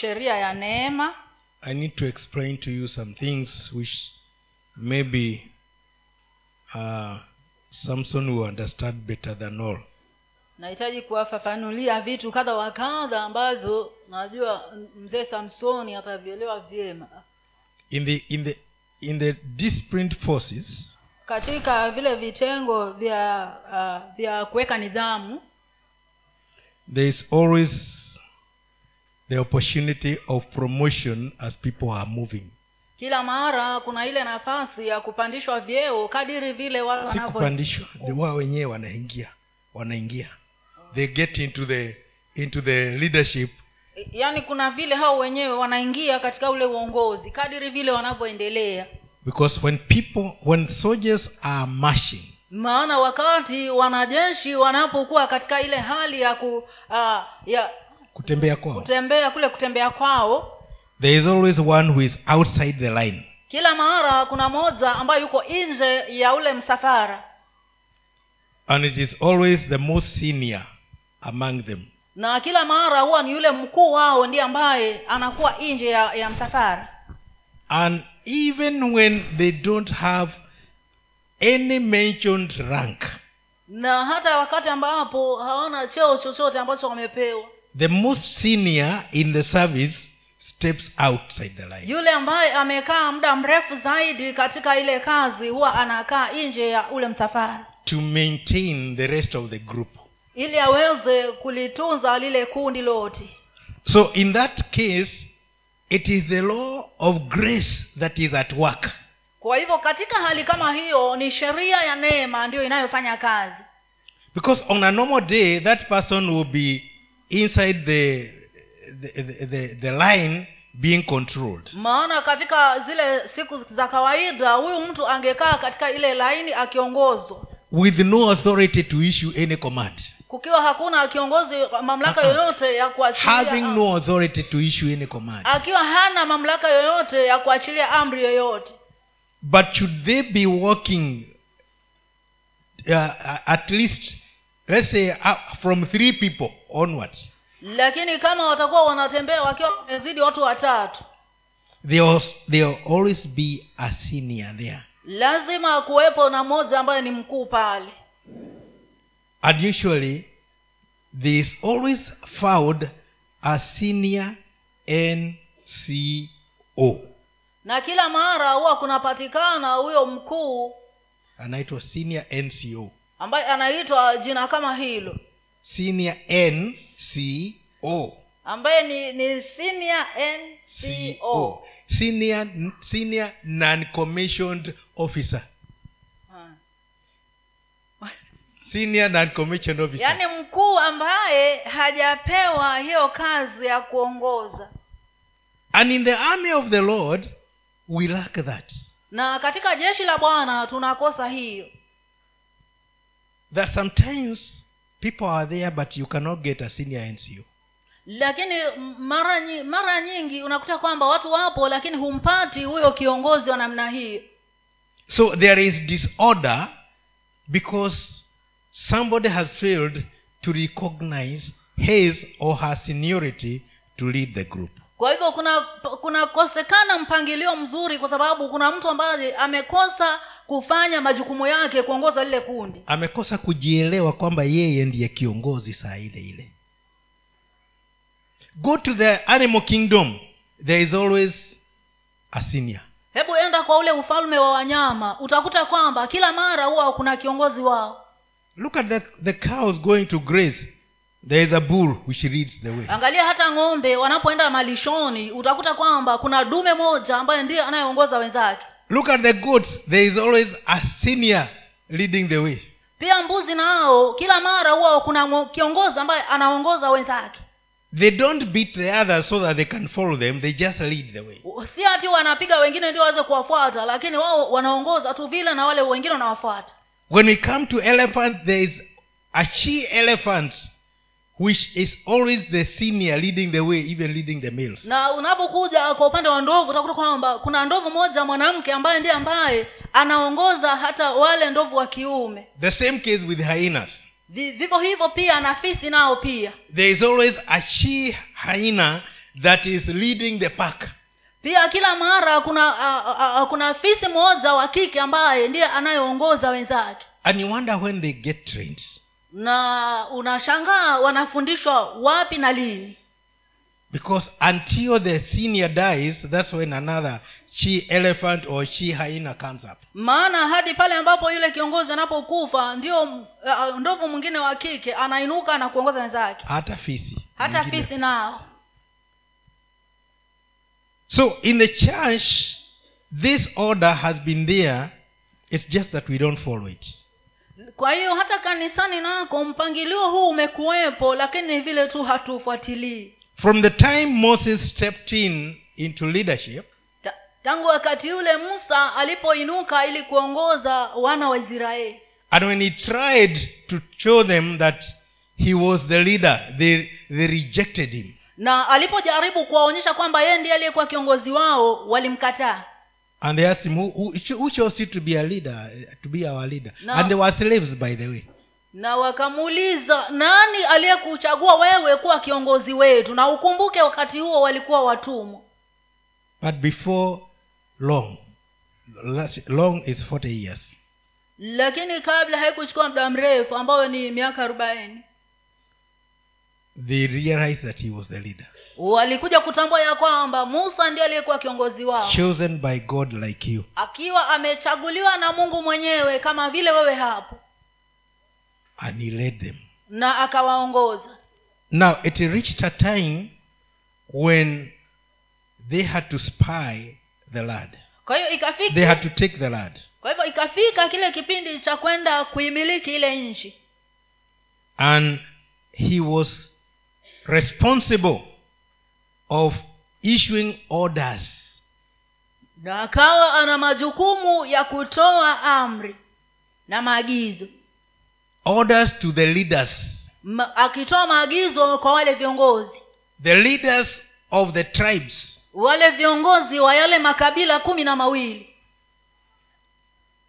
sheria ya neema I need to explain to you some things which maybe uh, Samson will understand better than all. nahitaji kuwafafanulia vitu kadha wa kadha ambavyo najua mzee samsoni atavielewa vyema In the in the in the disciplined forces, katika vile vitengo vya uh, vya kuweka nidhamu there is always the opportunity of promotion as people are moving. kila mara kuna ile nafasi ya kupandishwa vyeo kadiri vile si kupandishwa wao wenyewe wanaingia wanaingia. They get into the into the leadership. Yaani kuna vile hao wenyewe wanaingia katika ule uongozi kadiri vile wanavyoendelea. Because when people when soldiers are marching maana wakati wanajeshi wanapokuwa katika ile hali ya ku uh, ya kutembea kwao. Kutembea kule kutembea kwao. There is always one who is outside the line. Kila mara kuna moja ambayo yuko nje ya ule msafara. And it is always the most senior among them. Na kila mara huwa ni yule mkuu wao ndiye ambaye anakuwa nje ya, ya msafara. And even when they don't have any mentioned rank na hata wakati ambapo hawana cheo chochote ambacho wamepewa the most senior in the service steps outside the line. Yule ambaye amekaa muda mrefu zaidi katika ile kazi huwa anakaa nje ya ule msafara. To maintain the rest of the group. Ili aweze kulitunza lile kundi lote. So in that case it is the law of grace that is at work. Kwa hivyo katika hali kama hiyo ni sheria ya neema ndiyo inayofanya kazi. Because on a normal day that person will be inside the the, the, the, the line being controlled. Maana katika zile siku za kawaida huyu mtu angekaa katika ile laini akiongozwa. With no authority to issue any command. Kukiwa hakuna kiongozi mamlaka Uh-uh. yoyote ya having no authority to issue any command. Akiwa hana mamlaka yoyote ya kuachilia amri yoyote. But should they be walking uh, at least let's say uh, from three people onwards. Lakini kama watakuwa wanatembea wakiwa wamezidi watu watatu. There always be a senior there. Lazima kuwepo na mmoja ambaye ni mkuu pale. And usually there is always found a senior nco na kila mara huwa kunapatikana huyo mkuu. Anaitwa senior nco ambaye anaitwa jina kama hilo. Senior nco ambaye ni ni senior nco senior senior non commissioned officer. Ah. senior non commissioned officer. Yaani mkuu ambaye hajapewa hiyo kazi ya kuongoza. And in the army of the lord we lack that. Na katika jeshi la bwana tunakosa hiyo that sometimes people are there but you cannot get a senior nco lakini mara nyi, mara nyingi unakuta kwamba watu wapo lakini humpati huyo kiongozi wa namna hii. So there is disorder because somebody has failed to recognize his or her seniority to lead the group. Kwa hivyo kuna kunakosekana mpangilio mzuri kwa sababu kuna mtu ambaye amekosa kufanya majukumu yake kuongoza lile kundi. Amekosa kujielewa kwamba yeye ndiye kiongozi saa ile ile. Go to the animal kingdom. There is always a senior. Hebu enda kwa ule ufalme wa wanyama. Utakuta kwamba kila mara huwa kuna kiongozi wao. Look at the, the cows going to grace there is a bull which leads the way. Angalia hata ng'ombe wanapoenda malishoni utakuta kwamba kuna dume moja ambaye ndiye anayeongoza wenzake look at the goats. There is always a senior leading the way. Pia mbuzi nao kila mara huwa kuna kiongozi ambaye anaongoza wenzake. They don't beat the others so that they can follow them. They just lead the way. Si ati wanapiga wengine ndio waweze kuwafuata lakini wao wanaongoza tu vile na wale wengine wanawafuata. When we come to elephant there is a she elephant which is always the senior leading the way even leading the males. Na unapokuja kwa upande wa ndovu utakuta kwamba kuna ndovu moja mwanamke ambaye ndiye ambaye anaongoza hata wale ndovu wa kiume. The same case with hyenas. Vi- vivyo hivyo pia na fisi nao pia. There is always a she hyena that is leading the pack. Pia kila mara kuna a, a, a, kuna fisi mmoja wa kike ambaye ndiye anayeongoza wenzake. And you wonder when they get trained na unashangaa wanafundishwa wapi na lini? Because until the senior dies that's when another she elephant or she hyena comes up. Maana hadi pale ambapo yule kiongozi anapokufa ndio uh, ndovu mwingine wa kike anainuka na kuongoza wenzake. Hata fisi hata Mwingine. fisi nao. So in the church this order has been there. It's just that we don't follow it kwa hiyo hata kanisani nako mpangilio huu umekuwepo lakini ni vile tu hatufuatilii. From the time moses stepped in into leadership Ta- tangu wakati yule musa alipoinuka ili kuongoza wana wa israeli. and when he tried to show them that he was the leader they, they rejected him. Na alipojaribu kuwaonyesha kwamba yeye ndiye aliyekuwa kiongozi wao walimkataa and they asked him who, who, who chose you to be a leader to be our leader? No. and they were slaves by the way. Na wakamuuliza nani aliyekuchagua wewe kuwa kiongozi wetu? Na ukumbuke wakati huo walikuwa watumwa. But before long long is 40 years. Lakini kabla haikuchukua muda mrefu ambayo ni miaka arobaini they realized that he was the leader walikuja kutambua ya kwamba musa ndiye aliyekuwa kiongozi wao. Chosen by god like you. Akiwa amechaguliwa na mungu mwenyewe kama vile wewe hapo. And he led them. Na akawaongoza. Now it reached a time when they had to spy the land kwa hiyo they had to take the land kwa hivyo ikafika kile kipindi cha kwenda kuimiliki ile nchi. And he was responsible of issuing orders. Na akawa ana majukumu ya kutoa amri na maagizo. Orders to the leaders. Ma, akitoa maagizo kwa wale viongozi. The leaders of the tribes. Wale viongozi wa yale makabila kumi na mawili.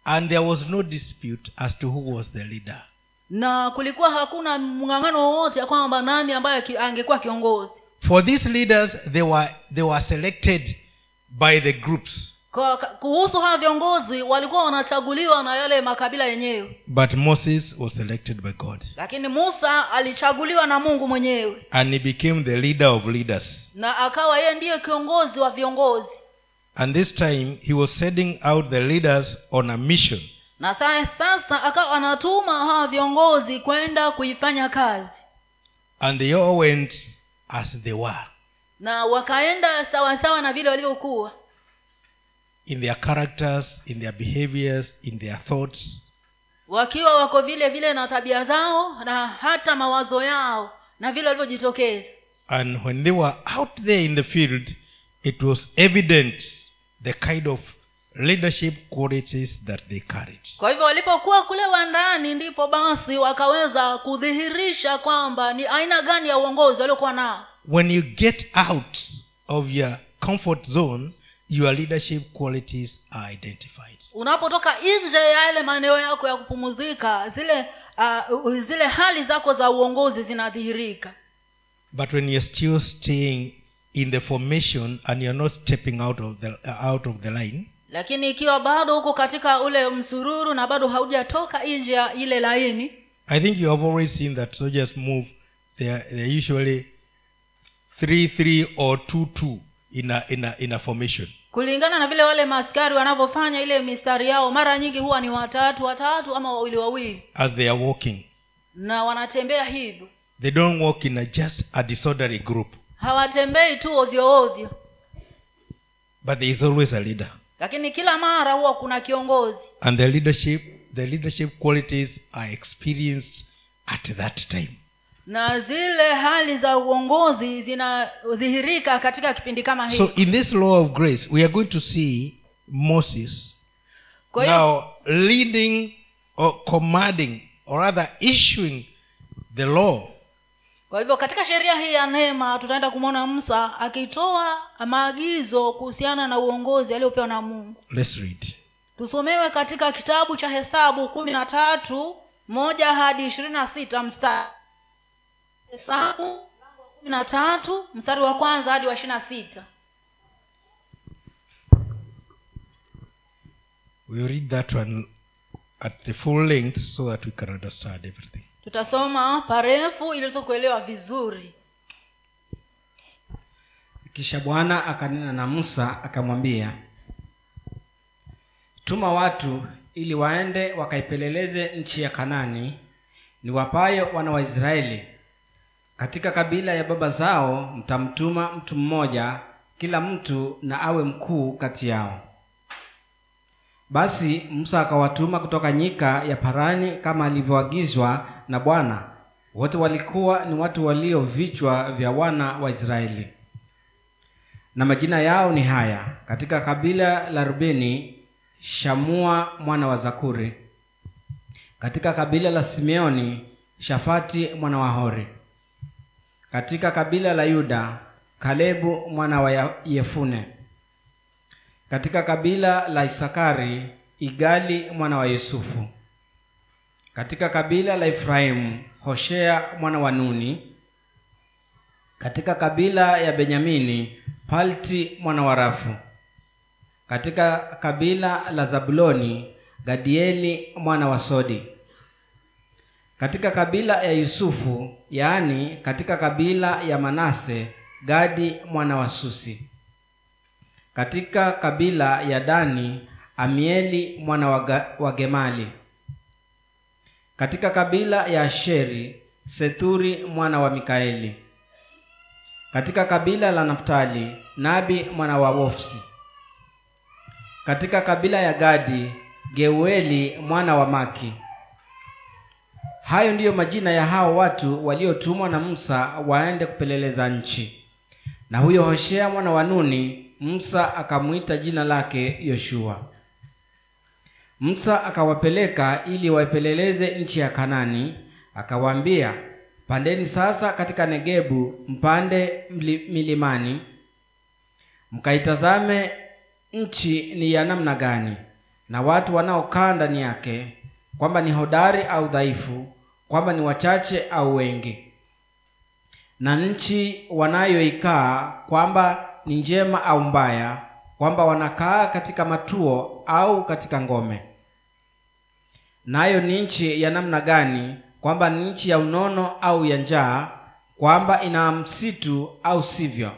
And there was no dispute as to who was the leader. Na kulikuwa hakuna mng'ang'ano wowote ya kwamba nani ambaye angekuwa kiongozi for these leaders they were they were selected by the groups. Kwa, kuhusu hawa viongozi walikuwa wanachaguliwa na yale makabila yenyewe. But moses was selected by god. Lakini musa alichaguliwa na mungu mwenyewe. And he became the leader of leaders. Na akawa yeye ndiye kiongozi wa viongozi. And this time he was sending out the leaders on a mission. Na saa sasa akawa anatuma hawa viongozi kwenda kuifanya kazi. And they all went as they were na wakaenda sawasawa na vile walivyokuwa. in their characters in their behaviors in their thoughts. Wakiwa wako vile vile na tabia zao na hata mawazo yao na vile walivyojitokeza. And when they were out there in the field it was evident the kind of leadership qualities that they carried. Kwa hivyo walipokuwa kule wandani ndipo basi wakaweza kudhihirisha kwamba ni aina gani ya uongozi waliokuwa nao. When you get out of your comfort zone your leadership qualities are identified. Unapotoka nje ya yale maeneo yako ya kupumuzika zile uh, zile hali zako za uongozi zinadhihirika. But when you're still staying in the formation and you're not stepping out of the uh, out of the line lakini ikiwa bado uko katika ule msururu na bado haujatoka nje ya ile laini i think you have always seen that soldiers move they're, they're usually three three or two two in a in a in a formation. kulingana na vile wale maaskari wanavyofanya ile mistari yao mara nyingi huwa ni watatu watatu ama wawili wawili. As they are walking. Na wanatembea hivyo they don't walk in a just a disorderly group. Hawatembei tu ovyo ovyo. But there is always a leader lakini kila mara huwa kuna kiongozi. And the leadership the leadership qualities are experienced at that time. Na zile hali za uongozi zinadhihirika katika kipindi kama hii so in this law of grace we are going to see moses kwa now leading or commanding or rather issuing the law kwa hivyo katika sheria hii ya neema tutaenda kumwona musa akitoa maagizo kuhusiana na uongozi aliyopewa na mungu. Let's read. Tusomewe katika kitabu cha hesabu kumi na tatu moja hadi ishirini na sita mstari hesabu kumi na tatu mstari wa kwanza hadi wa ishiri na sita. We'll read that one at the full length so that we can understand everything tutasoma parefu ili kuelewa vizuri. Kisha bwana akanena na musa akamwambia tuma watu ili waende wakaipeleleze nchi ya kanani niwapayo wana wa israeli. Katika kabila ya baba zao mtamtuma mtu mmoja kila mtu na awe mkuu kati yao. Basi musa akawatuma kutoka nyika ya parani kama alivyoagizwa na bwana. Wote walikuwa ni watu walio vichwa vya wana wa israeli. Na majina yao ni haya. Katika kabila la rubeni shamua mwana wa zakuri. Katika kabila la simeoni shafati mwana wa hori. Katika kabila la yuda kalebu mwana wa yefune. Katika kabila la isakari igali mwana wa yusufu katika kabila la efraimu hoshea mwana wa nuni. Katika kabila ya benyamini palti mwana wa rafu. Katika kabila la zabuloni gadieli mwana wa sodi. Katika kabila ya yusufu yaani katika kabila ya manase gadi mwana wa susi. Katika kabila ya dani amieli mwana wa, Ga- wa gemali katika kabila ya asheri sethuri mwana wa mikaeli. Katika kabila la naftali nabi mwana wa wofsi katika kabila ya gadi geueli mwana wa maki. Hayo ndiyo majina ya hao watu waliotumwa na musa waende kupeleleza nchi. Na huyo hoshea mwana wa nuni musa akamwita jina lake yoshua musa akawapeleka ili waipeleleze nchi ya kanani akawaambia pandeni sasa katika negebu mpande milimani mkaitazame nchi ni ya namna gani na watu wanaokaa ndani yake kwamba ni hodari au dhaifu kwamba ni wachache au wengi. Na nchi wanayoikaa kwamba ni njema au mbaya kwamba wanakaa katika matuo au katika ngome nayo ni nchi ya namna gani? Kwamba ni nchi ya unono au ya njaa? Kwamba ina msitu au sivyo?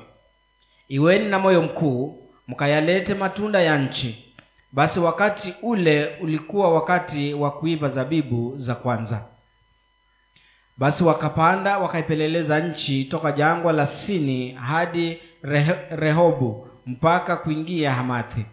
Iweni na moyo mkuu mkayalete matunda ya nchi. Basi wakati ule ulikuwa wakati wa kuiva zabibu za kwanza. Basi wakapanda wakaipeleleza nchi toka jangwa la sini hadi rehobu mpaka kuingia hamathi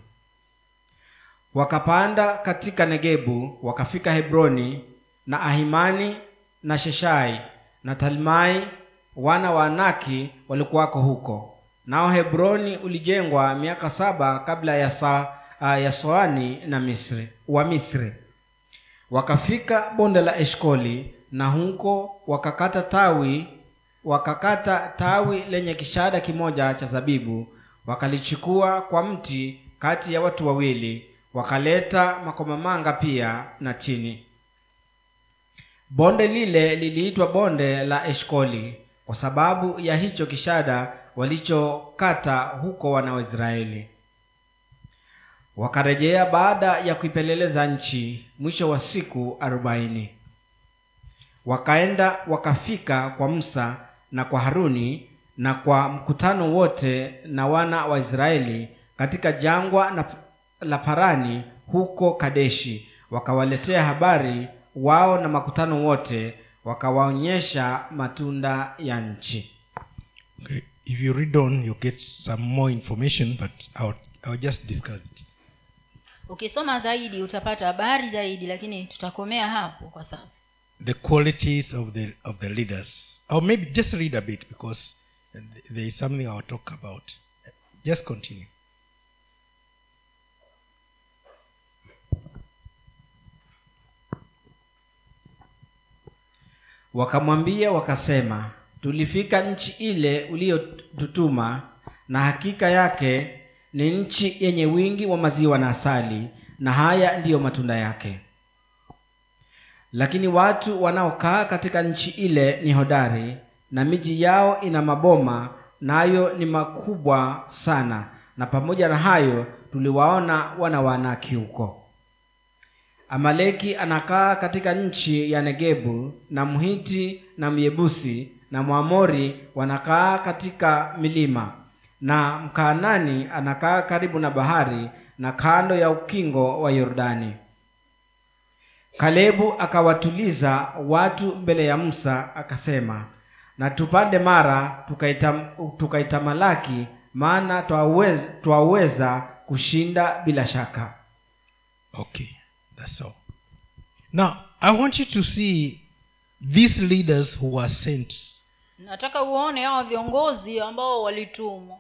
wakapanda katika negebu wakafika hebroni na ahimani na sheshai na talmai wana wa anaki walikuwako huko. Nao hebroni ulijengwa miaka saba kabla ya, sa, uh, ya soani na misri wa misri. Wakafika bonde la eshkoli na huko wakakata tawi wakakata tawi lenye kishada kimoja cha zabibu wakalichukua kwa mti kati ya watu wawili wakaleta makomamanga pia na chini. Bonde lile liliitwa bonde la eshkoli kwa sababu ya hicho kishada walichokata huko wana waisraeli wakarejea baada ya kuipeleleza nchi mwisho wa siku arobaini. Wakaenda wakafika kwa musa na kwa haruni na kwa mkutano wote na wana wa israeli katika jangwa na la parani huko kadeshi wakawaletea habari wao na makutano wote wakawaonyesha matunda ya nchi Okay. If you read on, you get some more information, but I'll, I'll just discuss it. ukisoma zaidi utapata habari zaidi lakini tutakomea hapo kwa sasa The qualities of the of the leaders, or maybe just read a bit because there is something I'll talk about. Just continue. Wakamwambia wakasema tulifika nchi ile uliyotutuma na hakika yake ni nchi yenye wingi wa maziwa na asali na haya ndiyo matunda yake. Lakini watu wanaokaa katika nchi ile ni hodari na miji yao ina maboma nayo ni makubwa sana. Na pamoja na hayo tuliwaona wana wa anaki huko amaleki anakaa katika nchi ya negebu na mhiti na myebusi na mwamori wanakaa katika milima. Na mkaanani anakaa karibu na bahari na kando ya ukingo wa yordani. Kalebu akawatuliza watu mbele ya musa akasema na tupande mara tukaitamalaki tukaitamalaki maana twaweza kushinda bila shaka. Okay, that's all. Now, I want you to see these leaders who were sent. nataka uone hawa viongozi ambao walitumwa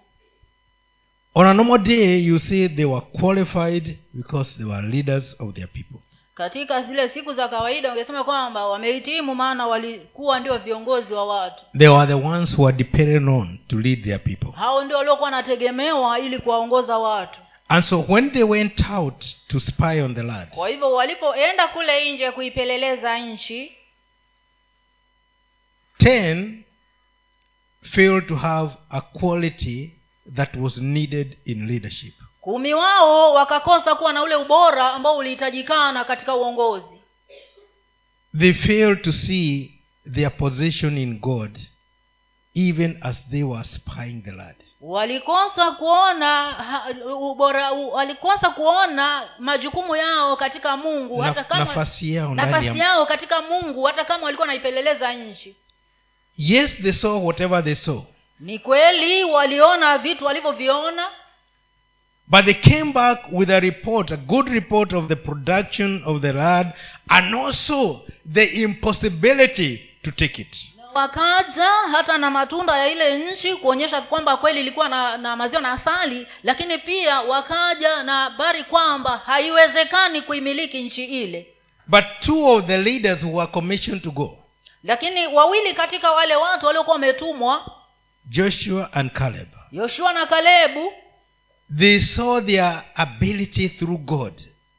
On a normal day, you see they were qualified because they were leaders of their people. katika zile siku za kawaida wangesema kwamba wamehitimu maana walikuwa ndio viongozi wa watu They were the ones who are dependent on to lead their people. hao ndio waliokuwa wanategemewa ili kuwaongoza watu And so when they went out to spy on the land, kwa hivyo walipoenda kule nje kuipeleleza nchi ten failed to have a quality that was needed in leadership. kumi wao wakakosa kuwa na ule ubora ambao ulihitajikana katika uongozi They failed to see their position in God even as they were spying the land. Walikosa kuona ha, ubora u- walikosa kuona majukumu yao katika mungu. Hata kama nafasi yao nafasi yao katika mungu hata kama walikuwa naipeleleza nchi. Yes they saw whatever they saw. Ni kweli waliona vitu walivyoviona. But they came back with a report a good report of the production of the rad and also the impossibility to take it wakaja hata na matunda ya ile nchi kuonyesha kwamba kweli ilikuwa na, na maziwa na asali lakini pia wakaja na habari kwamba haiwezekani kuimiliki nchi ile. But two of the leaders who were commissioned to go. Lakini wawili katika wale watu waliokuwa wametumwa joshua and caleb. Yoshua na kalebu they saw their ability through god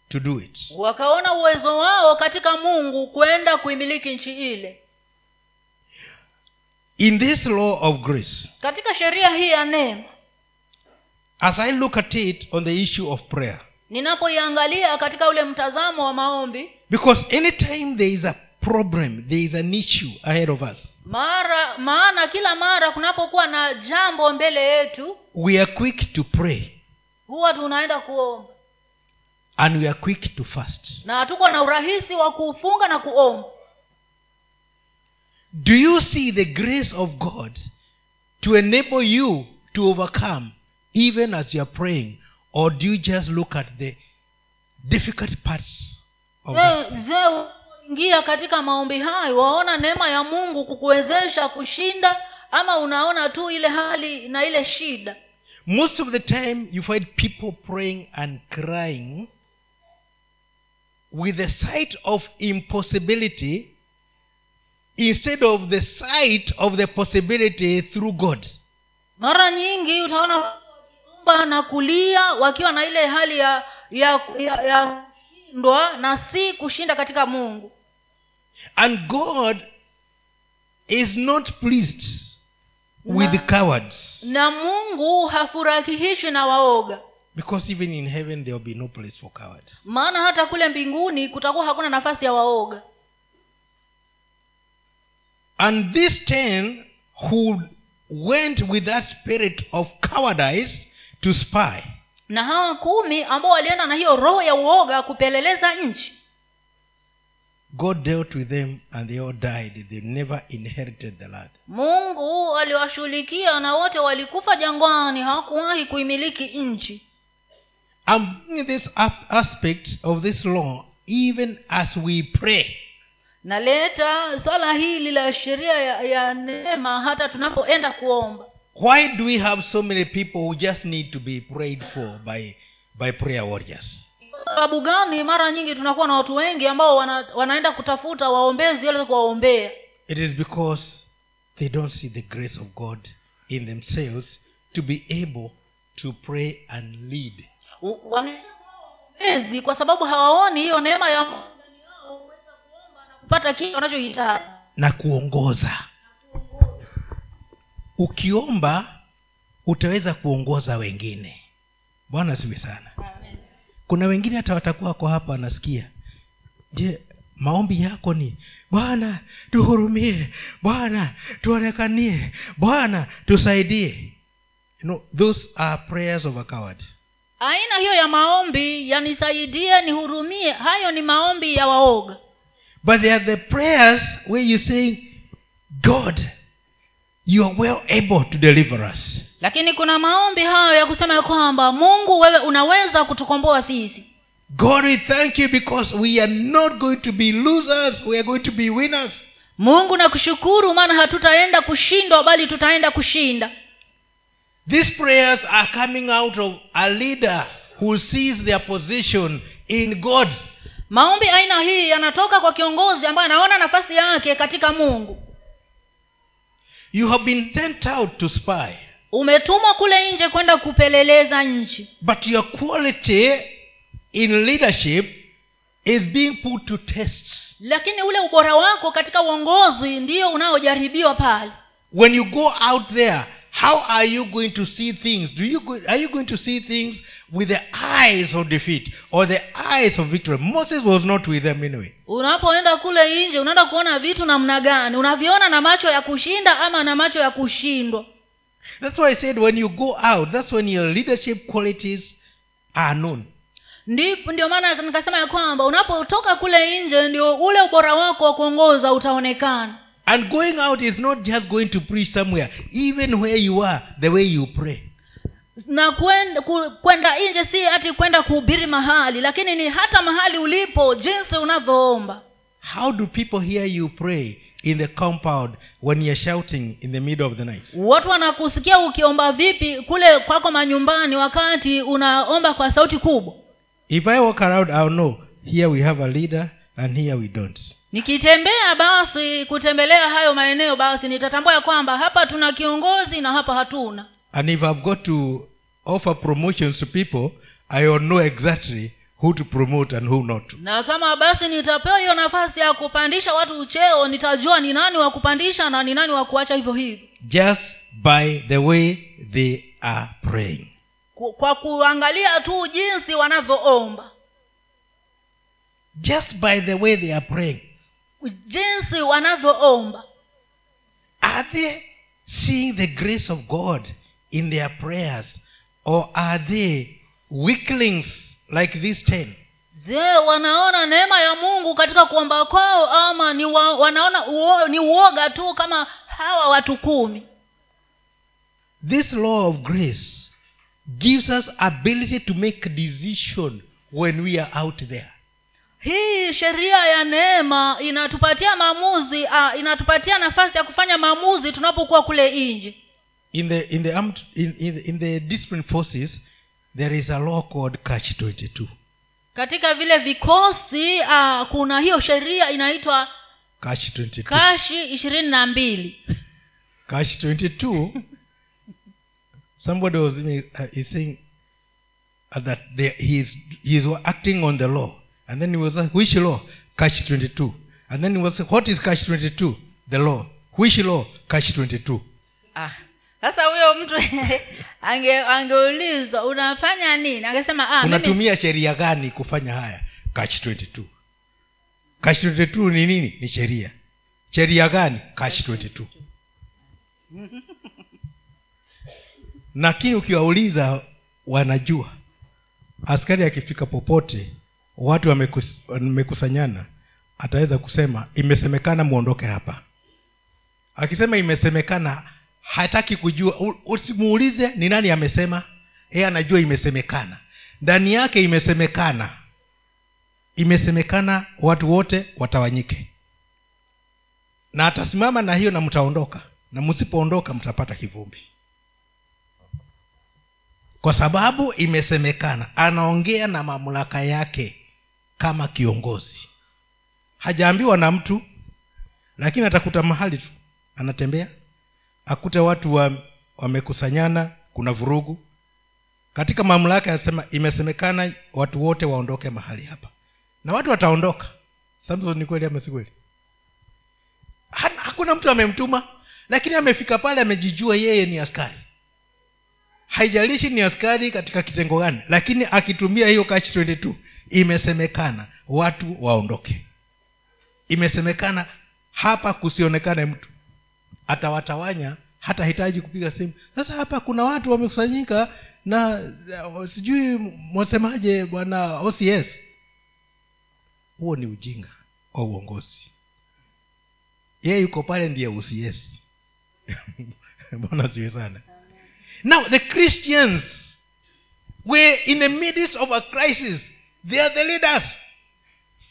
to do it. wakaona uwezo wao katika mungu kwenda kuimiliki nchi ile in this law of grace katika sheria hii ya neema as i look at it on the issue of prayer ninapoiangalia katika ule mtazamo wa maombi because anytime there is a problem there is an issue ahead of us mara maana kila mara kunapokuwa na jambo mbele yetu we are quick to pray huwa tunaenda kuomba. and we are quick to fast. Na tuko na urahisi wa kufunga na kuomba do you see the grace of god to enable you to overcome even as you are praying? Or do you just look at the difficult parts of je je ingia katika maombi hayo waona neema ya mungu kukuwezesha kushinda ama unaona tu ile hali na ile shida? Most of the time you find people praying and crying with the sight of impossibility instead of the sight of the possibility through god. Mara nyingi utaona wakiomba na kulia wakiwa na ile hali ya ya ya, ya kushindwa na si kushinda katika mungu. And god is not pleased with Na- cowards. na mungu hafurahishwi na waoga. Because even in heaven there will be no place for cowards. Maana hata kule mbinguni kutakuwa hakuna nafasi ya waoga and these ten who went with that spirit of cowardice to spy. Na hawa kumi ambao walienda na hiyo roho ya uoga kupeleleza nchi. God dealt with them and they all died. They never inherited the land. Mungu aliwashughulikia na wote walikufa jangwani hawakuwahi kuimiliki nchi. I'm bringing this up aspect of this law even as we pray naleta swala hili la sheria ya, ya neema hata tunapoenda kuomba. Why do we have so many people who just need to be prayed for by by prayer warriors? Sababu gani mara nyingi tunakuwa na watu wengi ambao wana, wanaenda kutafuta waombezi wale kuwaombea? It is because they don't see the grace of god in themselves to be able to pray and lead. Waombezi kwa sababu hawaoni hiyo neema ya kupata kile unachohitaji na kuongoza. Ukiomba utaweza kuongoza wengine. Bwana asiwe sana. Kuna wengine hata watakuwa wako hapa wanasikia. Je maombi yako ni bwana tuhurumie. Bwana tuonekanie. Bwana tusaidie. You know, those are prayers of a coward. Aina hiyo ya maombi yanisaidie nihurumie hayo ni maombi ya waoga but there are the prayers where you say god you are well able to deliver us. Lakini kuna maombi hayo ya kusema ya kwamba mungu wewe unaweza kutukomboa sisi. God we thank you because we are not going to be losers we are going to be winners. Mungu nakushukuru maana hatutaenda kushindwa bali tutaenda kushinda. These prayers are coming out of a leader who sees their position in god maombi aina hii yanatoka kwa kiongozi ambaye anaona nafasi yake katika mungu. You have been sent out to spy. Umetumwa kule nje kwenda kupeleleza nchi. But your quality in leadership is being put to tests. Lakini ule ubora wako katika uongozi ndio unaojaribiwa pale. When you go out there how are you going to see things? Do you go, are you going to see things with the eyes of defeat or the eyes of victory. Moses was not with them anyway. Unapoenda kule nje unaenda kuona vitu namna gani? Unaviona na macho ya kushinda ama na macho ya kushindwa? That's why i said when you go out that's when your leadership qualities are known. Ndio maana nikasema ya kwamba unapotoka kule nje ndio ule ubora wako wa kuongoza utaonekana. And going out is not just going to preach somewhere even where you are the way you pray na kwenda ku- kwenda nje si hati kwenda kuhubiri mahali lakini ni hata mahali ulipo jinsi unavyoomba. How do people hear you pray in the compound when you're shouting in the middle of the night? Watu wanakusikia ukiomba vipi kule kwako manyumbani wakati unaomba kwa sauti kubwa? If i walk around i'll know here we have a leader and here we don't. Nikitembea basi kutembelea hayo maeneo basi nitatambua ya kwamba hapa tuna kiongozi na hapa hatuna and if i've got to offer promotions to people i will know exactly who to promote and who not. To na kama basi nitapewa hiyo nafasi ya kupandisha watu ucheo nitajua ni nani wa kupandisha na ni nani wa kuacha hivyo hivyo. Just by the way they are praying. Kwa kuangalia tu jinsi wanavyoomba. Just by the way they are praying. Jinsi wanavyoomba. Are they seeing the grace of god in their prayers? Or are they weaklings like these ten? Je wanaona neema ya mungu katika kuomba kwao ama ni wa, wanaona uo, ni uoga tu kama hawa watu kumi? This law of grace gives us ability to make decision when we are out there. Hii sheria ya neema inatupatia maamuzi uh, inatupatia nafasi ya kufanya maamuzi tunapokuwa kule nje in the in the armed, in, in, the, in the discipline forces there is a law called catch 22 katika vile vikosi uh, kuna hiyo sheria inaitwa catch 22 kashi ishirini na mbili. Catch 22 somebody was uh, is saying uh, that they, he, is, he is acting on the law. And then he was like which law? Catch 22 and then he was like, what is catch 22 the law. Which law? Catch 22 Ah, sasa huyo mtu ange angeulizwa unafanya nini? Angesema ah, mimi sheria gani kufanya haya? Catch 22 catch 22 ni nini? Ni sheria. Sheria gani? Catch 22 lakini ukiwauliza wanajua. Askari akifika popote watu wamekusanyana ataweza kusema imesemekana mwondoke hapa. Akisema imesemekana hataki kujua. Usimuulize ni nani amesema. Yeye anajua imesemekana. Ndani yake imesemekana. Imesemekana watu wote watawanyike. Na atasimama na hiyo na mtaondoka. Na msipoondoka mtapata kivumbi. Kwa sababu imesemekana anaongea na mamlaka yake kama kiongozi. Hajaambiwa na mtu lakini atakuta mahali tu anatembea akute watu wa, wamekusanyana kuna vurugu. Katika mamlaka yasema imesemekana watu wote waondoke mahali hapa. Na watu wataondoka. Samson ni kweli ama si kweli? Hakuna mtu amemtuma lakini amefika pale amejijua yeye ni askari. Haijalishi ni askari katika kitengo gani lakini akitumia hiyo catch 22 imesemekana watu waondoke. Imesemekana hapa kusionekane mtu atawatawanya hata hitaji kupiga simu. Sasa hapa kuna watu wamekusanyika na uh, sijui mwasemaje bwana ocs huo ni ujinga wa uongozi. Yeye yuko pale ndiye ocs bwana siwe sana? Now the christians were in the midst of a crisis. They are the leaders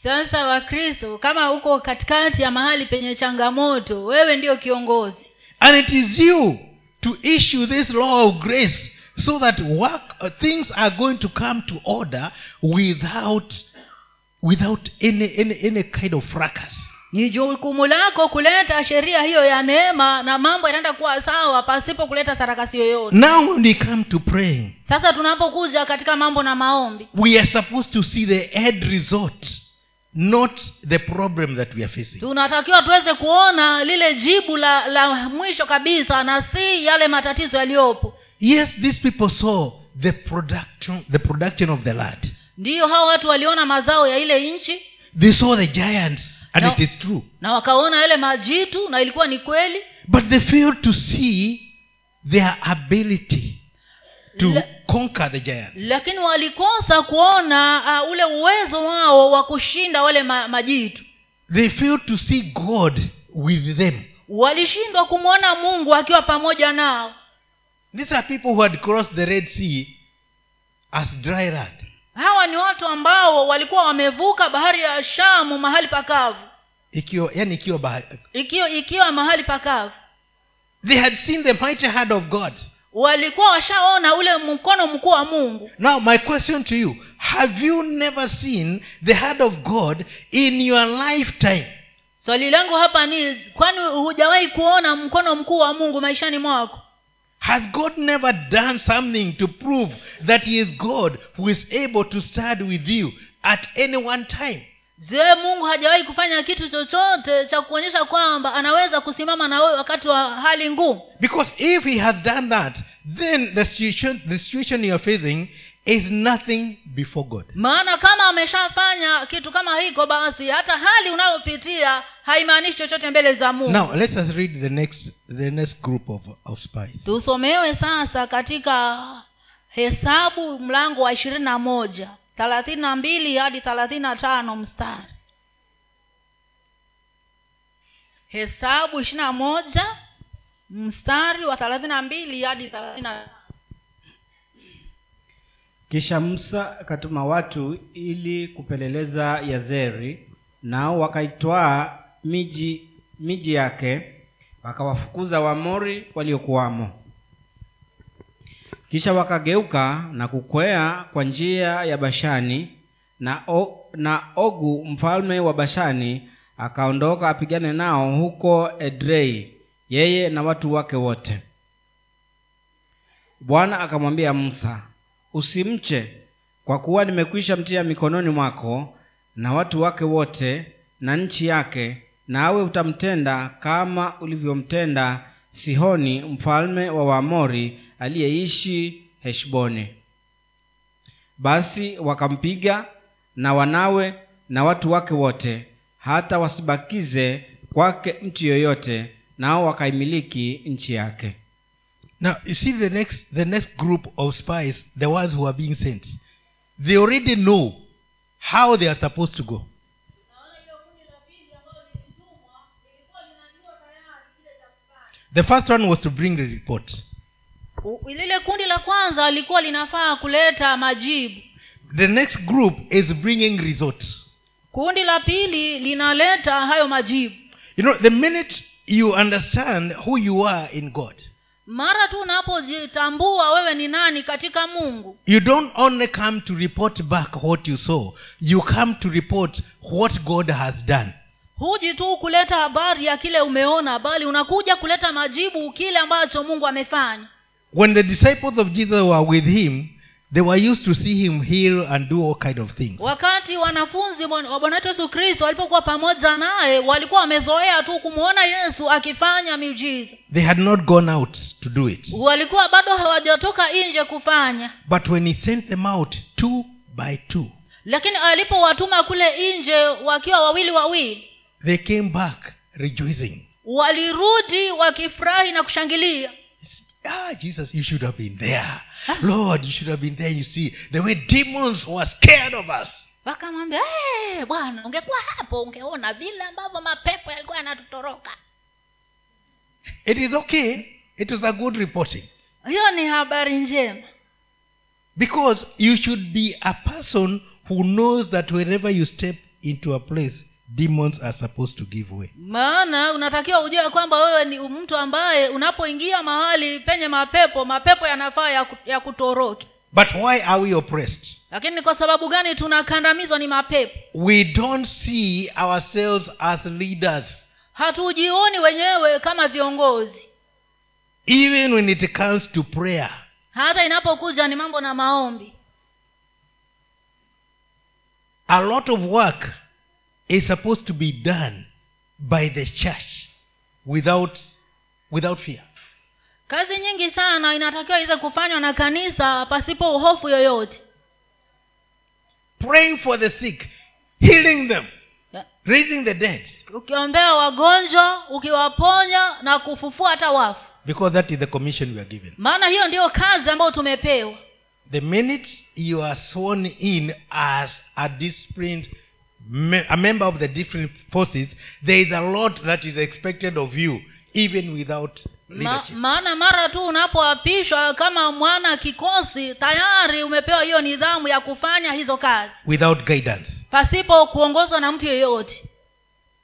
sasa wakristo kama uko katikati ya mahali penye changamoto wewe ndio kiongozi. And it is you to issue this law of grace so that work, uh, things are going to come to order without without any, any, any kind of fracas. Ni jukumu lako kuleta sheria hiyo ya neema na mambo yanaenda kuwa sawa pasipo kuleta sarakasi yoyote. Now when we come to praying sasa tunapokuja katika mambo na maombi we are supposed to see the end result not the problem that we are facing. Tunatakiwa tuweze kuona lile jibu la la mwisho kabisa na si yale matatizo yaliyopo. Yes these people saw the production the production of the land. Ndiyo hao watu waliona mazao ya ile nchi. They saw the giants and na, it is true. na wakaona yale majitu na ilikuwa ni kweli. But they failed to see their ability to La- conquer the giants lakini walikosa kuona uh, ule uwezo wao wa kushinda wale ma, majitu. They failed to see god with them. Walishindwa kumwona mungu akiwa pamoja nao. These are people who had crossed the red sea as dry land hawa ni watu ambao walikuwa wamevuka bahari ya shamu mahali pakavu. Ikiwa yani ikiwa bahari ikiwa ikiwa mahali pakavu. They had seen the mighty hand of god walikuwa washaona ule mkono mkuu wa mungu. Now my question to you have you never seen the hand of god in your lifetime? Swali langu hapa ni kwani hujawahi kuona mkono mkuu wa mungu maishani mwako? Has god never done something to prove that he is god who is able to stand with you at any one time je mungu hajawahi kufanya kitu chochote cha kuonyesha kwamba anaweza kusimama na wewe wakati wa hali ngumu. Because if he has done that then the situation the situation you are facing is nothing before god. Maana kama ameshafanya kitu kama hiko basi hata hali unayopitia haimaanishi chochote mbele za mungu. Now let us read the next the next group of, of spies. Tusomewe sasa katika hesabu mlango wa ishirini na moja thelathini na mbili hadi thelathini na tano mstari. Hesabu ishirini na moja mstari wa thelathini na mbili hadi thelathini kisha musa akatuma watu ili kupeleleza yazeri nao wakaitwaa miji miji yake wakawafukuza wamori waliokuwamo kisha wakageuka na kukwea kwa njia ya bashani na, o, na ogu mfalme wa bashani akaondoka apigane nao huko edrei yeye na watu wake wote. Bwana akamwambia musa usimche kwa kuwa nimekwisha mtia mikononi mwako na watu wake wote na nchi yake nawe utamtenda kama ulivyomtenda sihoni mfalme wa waamori aliyeishi heshboni. Basi wakampiga na wanawe na watu wake wote hata wasibakize kwake mtu yoyote nao wakaimiliki nchi yake. Now you see the next the next group of spies the ones who are being sent. They already know how they are supposed to go. The first one was to bring the report lile kundi la kwanza lilikuwa linafaa kuleta majibu. The next group is bringing results. Kundi la pili linaleta hayo majibu. You know the minute you understand who you are in god mara tu unapojitambua wewe ni nani katika mungu you don't only come to report back what you saw you come to report what god has done. huji tu kuleta habari ya kile umeona bali unakuja kuleta majibu kile ambacho mungu amefanya when the disciples of jesus were with him they were used to see him heal and do all kind of things. Wakati wanafunzi wa bwana wetu yesu kristo walipokuwa pamoja naye walikuwa wamezoea tu kumwona yesu akifanya miujiza. They had not gone out to do it. Walikuwa bado hawajatoka nje kufanya. But when he sent them out two by two lakini alipowatuma kule nje wakiwa wawili wawili they came back rejoicing. walirudi wakifurahi na kushangilia ah jesus you should have been there. Lord you should have been there you see. The way demons were scared of us. Wakamwambia hey, bwana ungekuwa hapo ungeona vile ambavyo mapepo yalikuwa yanatutoroka. It is okay. It was a good reporting. Hiyo ni habari njema. Because you should be a person who knows that whenever you step into a place demons are supposed to give way. Maana unatakiwa ujue kwamba wewe ni mtu ambaye unapoingia mahali penye mapepo mapepo yanafaa ya, ya kutoroki. But why are we oppressed? Lakini kwa sababu gani tunakandamizwa ni mapepo? We don't see ourselves as leaders. Hatujioni wenyewe kama viongozi. Even when it comes to prayer. Hata inapokuja ni mambo na maombi. A lot of work is supposed to be done by the church without without fear. Kazi nyingi sana inatakiwa iweze kufanywa na kanisa pasipo hofu yoyote. Praying for the sick healing them yeah. raising the dead. Ukiombea wagonjwa ukiwaponya na kufufua hata wafu. Because that is the commission we are given. Maana hiyo ndiyo kazi ambayo tumepewa. The minute you are sworn in as a disciplined a member of the different forces there is a lot that is expected of you even without Ma, maana mara tu unapoapishwa kama mwana kikosi tayari umepewa hiyo nidhamu ya kufanya hizo kazi. Without guidance. Pasipo kuongozwa na mtu yeyote.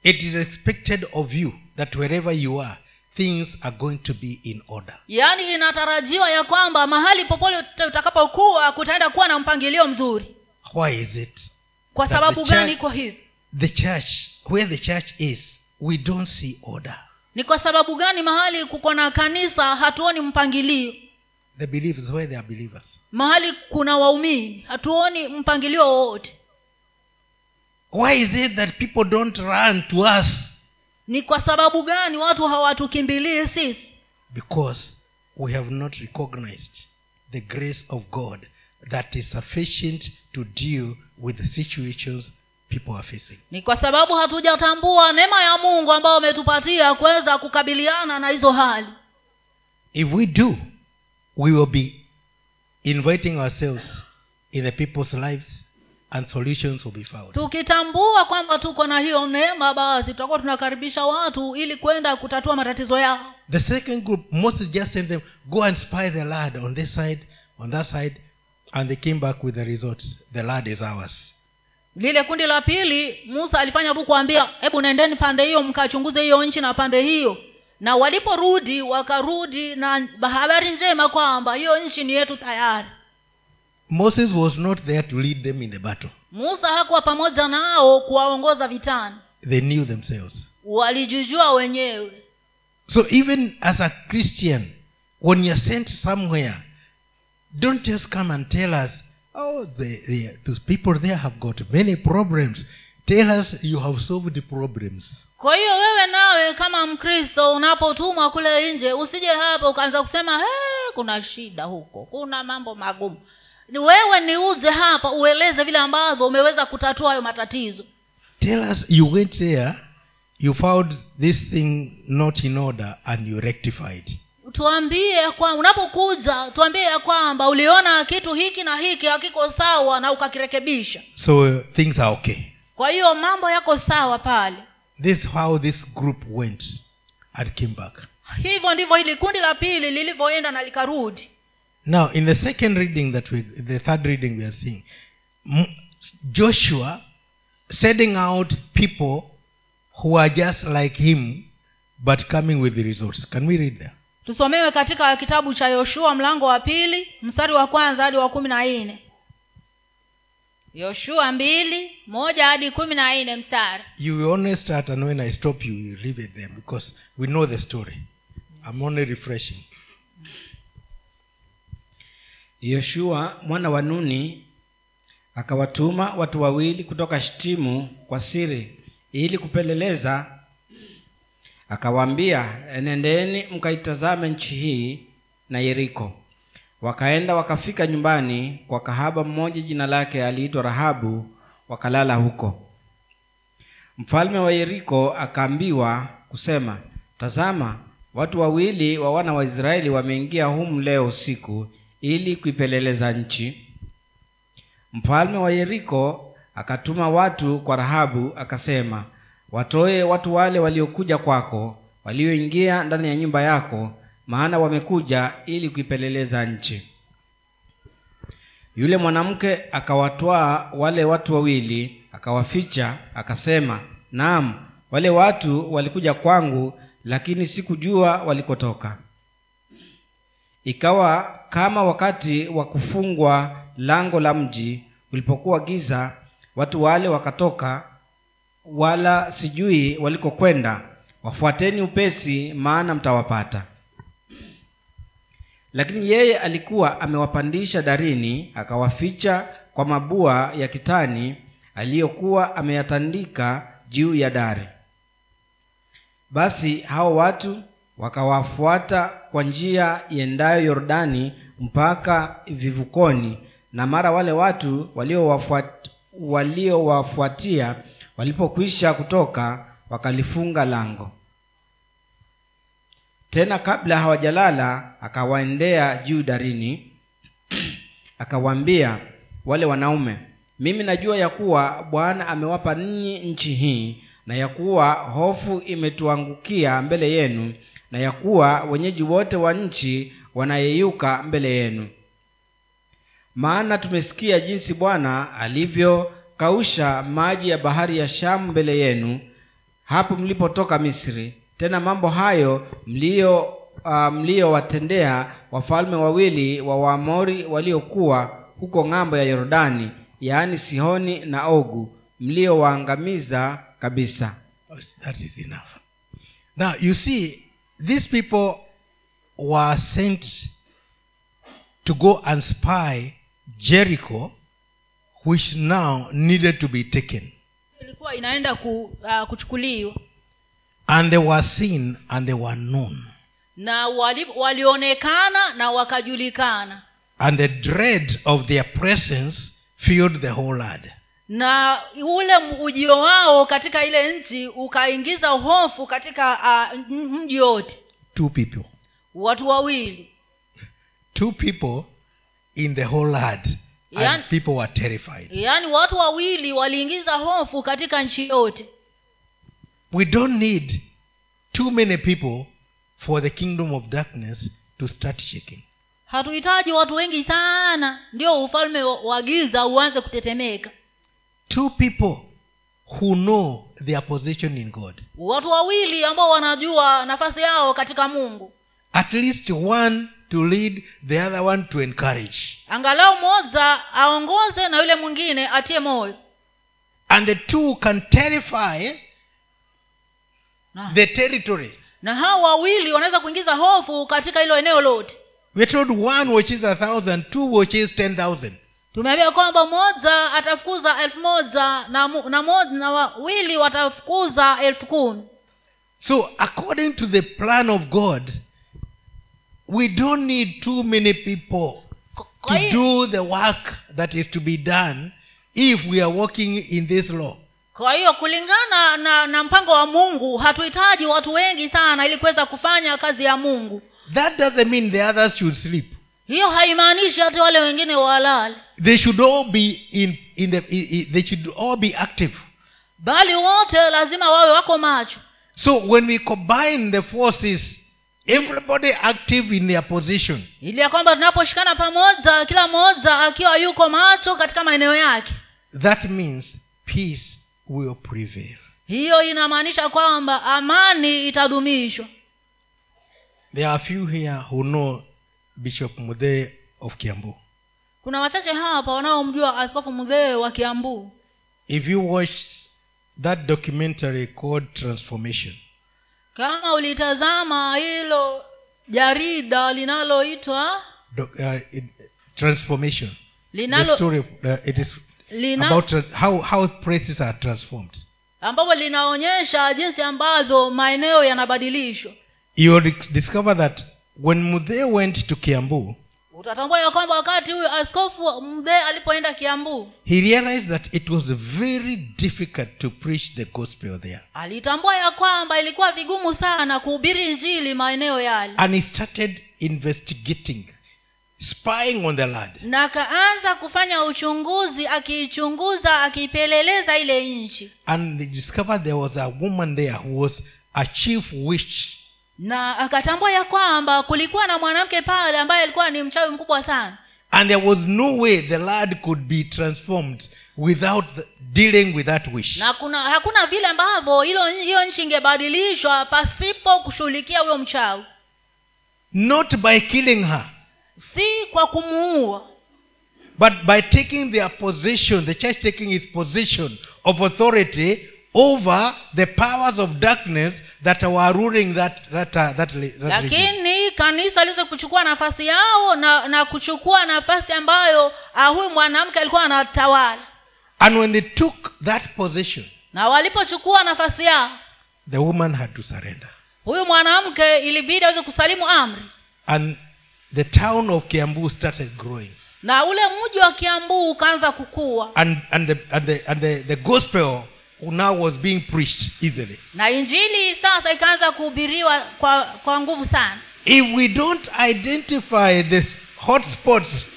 It is expected of you that wherever you are things are going to be in order. Yaani inatarajiwa ya kwamba mahali popote utakapokuwa kutaenda kuwa na mpangilio mzuri. Why is it kwa sababu gani iko hivi? the church where the church is we don't see order. Ni kwa sababu gani mahali kuko na kanisa hatuoni mpangilio? The believers where they are believers. Mahali kuna waumini hatuoni mpangilio wowote. Why is it that people don't run to us? Ni kwa sababu gani watu hawatukimbilii sisi? Because we have not recognized the grace of god that is sufficient to deal with the situations people are facing. Ni kwa sababu hatujatambua neema ya mungu ambayo ametupatia kuweza kukabiliana na hizo hali. If we do we will be inviting ourselves in the people's lives and solutions will be found. Tukitambua kwamba tuko na hiyo neema basi tutakuwa tunakaribisha watu ili kwenda kutatua matatizo yao. The second group moses just sent them go and spy the land on this side on that side and they came back with the result the land is ours. Lile kundi la pili musa alifanya tu kuambia hebu nendeni pande hiyo mkachunguze hiyo nchi na pande hiyo. Na waliporudi wakarudi na habari njema kwamba hiyo nchi ni yetu tayari. Moses was not there to lead them in the battle. Musa hakuwa pamoja nao kuwaongoza vitani. They knew themselves. Walijijua wenyewe. So even as a christian when you're sent somewhere don't just come and tell us oh the, the, those people there have got many problems. Tell us you have solved the problems. Kwa hiyo wewe nawe kama mkristo unapotumwa kule nje usije hapo ukaanza kusema "Eh, kuna shida huko kuna mambo magumu. Wewe niuze hapa ueleze vile ambavyo umeweza kutatua hayo matatizo. Tell us you went there you found this thing not in order and you rectified tuambie kwa unapokuja tuambie ya kwamba uliona kitu hiki na hiki hakiko sawa na ukakirekebisha. So things are okay. Kwa hiyo mambo yako sawa pale. This is how this group went. And came back. Hivyo ndivyo hili kundi la pili lilivyoenda na likarudi. Now in the second reading that we the third reading we are seeing joshua sending out people who are just like him but coming with the results can we read there tusomewe katika kitabu cha yoshua mlango wa pili mstari wa kwanza hadi wa kumi na nne. Yoshua mbili moja hadi kumi na nne mstari. You will only start and when i stop you you leave it there because we know the story. I'm only refreshing. Yoshua mwana wa nuni akawatuma watu wawili kutoka shtimu kwa siri ili kupeleleza akawaambia enendeni mkaitazame nchi hii na yeriko. Wakaenda wakafika nyumbani kwa kahaba mmoja jina lake aliitwa rahabu wakalala huko. Mfalme wa yeriko akaambiwa kusema tazama watu wawili wa wana wa israeli wameingia humu leo usiku ili kuipeleleza nchi. Mfalme wa yeriko akatuma watu kwa rahabu akasema watoe watu wale waliokuja kwako walioingia ndani ya nyumba yako maana wamekuja ili kuipeleleza nchi. Yule mwanamke akawatwaa wale watu wawili akawaficha akasema naam wale watu walikuja kwangu lakini sikujua walikotoka. Ikawa kama wakati wa kufungwa lango la mji ulipokuwa giza watu wale wakatoka wala sijui walikokwenda. Wafuateni upesi maana mtawapata. Lakini yeye alikuwa amewapandisha darini akawaficha kwa mabua ya kitani aliyokuwa ameyatandika juu ya dari. Basi hao watu wakawafuata kwa njia iendayo yordani mpaka vivukoni na mara wale watu waliowafuat- waliowafuatia walipokwisha kutoka wakalifunga lango. Tena kabla hawajalala akawaendea juu darini akawaambia wale wanaume mimi najua ya kuwa bwana amewapa ninyi nchi hii na ya kuwa hofu imetuangukia mbele yenu na ya kuwa wenyeji wote wa nchi wanayeyuka mbele yenu. Maana tumesikia jinsi bwana alivyokausha maji ya bahari ya shamu mbele yenu hapo mlipotoka misri tena mambo hayo mlio uh, mliyowatendea wafalme wawili wa waamori waliokuwa huko ng'ambo ya yordani yaani sihoni na ogu mliowaangamiza kabisa That is. Now, you see, these people were sent to go and spy Jericho, which now needed to be taken. ilikuwa inaenda ku, uh, kuchukuliwa And they were seen and they were known. na wali, walionekana na wakajulikana And the dread of their presence filled the whole land. na ule ujio wao katika ile nchi ukaingiza hofu katika uh, mji wote Two people. watu wawili Two people in the whole land. And people were terrified. yaani watu wawili waliingiza hofu katika nchi yote We don't need too many people for the kingdom of darkness to start shaking. hatuhitaji watu wengi sana ndio ufalme wa giza uanze kutetemeka Two people who know their position in God. watu wawili ambao wanajua nafasi yao katika mungu At least one to lead, the other one to encourage. angalau mmoja aongoze na yule mwingine atie moyo And the two can terrify na, the territory. na hao wawili wanaweza kuingiza hofu katika hilo eneo lote we told one watches a thousand, two watches ten thousand. tumeambia kwamba mmoja atafukuza elfu moja na, na, moja, na wawili watafukuza elfu kumi So, according to the plan of God, we don't need too many people to do the work that is to be done if we are walking in this law. kwa hiyo kulingana na, na mpango wa mungu hatuhitaji watu wengi sana ili kuweza kufanya kazi ya mungu That doesn't mean the others should sleep. hiyo haimaanishi hata wale wengine walale They should all be in, in the they should all be active. bali wote lazima wawe wako macho So when we combine the forces, everybody active in their position, ili ya kwamba tunaposhikana pamoja kila mmoja akiwa yuko macho katika maeneo yake that means peace will prevail. hiyo inamaanisha kwamba amani itadumishwa There are few here who know Bishop mudhee of Kiambu. kuna wachache hapa wanaomjua askofu mudhee wa kiambu If you watch that documentary called Transformation, kama ulitazama hilo jarida linaloitwa uh, transformation. The story of, uh, it is lina, about how how places are transformed. ambapo linaonyesha jinsi ambavyo maeneo yanabadilishwa. You will discover that when mudhe went to kiambu utatambua ya kwamba wakati huyo askofu mbe alipoenda kiambu. He realized that it was very difficult to preach the gospel there. Alitambua ya kwamba ilikuwa vigumu sana kuhubiri njili maeneo yale. And he started investigating spying on the land. Na akaanza kufanya uchunguzi akiichunguza akiipeleleza ile nchi. And they discovered there was a woman there who was a chief witch na akatambua ya kwamba kulikuwa na mwanamke pale ambaye alikuwa ni mchawi mkubwa sana. And there was no way the lad could be transformed without the, dealing with that wish. Na kuna hakuna vile ambavyo hiyo nchi ingebadilishwa pasipo kushughulikia huyo mchawi. Not by killing her si kwa kumuua. but by taking their position the church taking its position of authority over the powers of darkness that were ruling that that uh, that, that lakini kanisa liweze kuchukua nafasi yao na na kuchukua nafasi ambayo ah, huyu mwanamke alikuwa anatawala. And when they took that position na walipochukua nafasi yao the woman had to surrender. huyu mwanamke ilibidi aweze kusalimu amri. And the town of kiambu started growing. Na ule mji wa kiambu ukaanza kukua. And and the and the and the, the gospel now was being preached easily. Na injili sasa ikaanza kuhubiriwa kwa kwa nguvu sana. If we don't identify the hotspots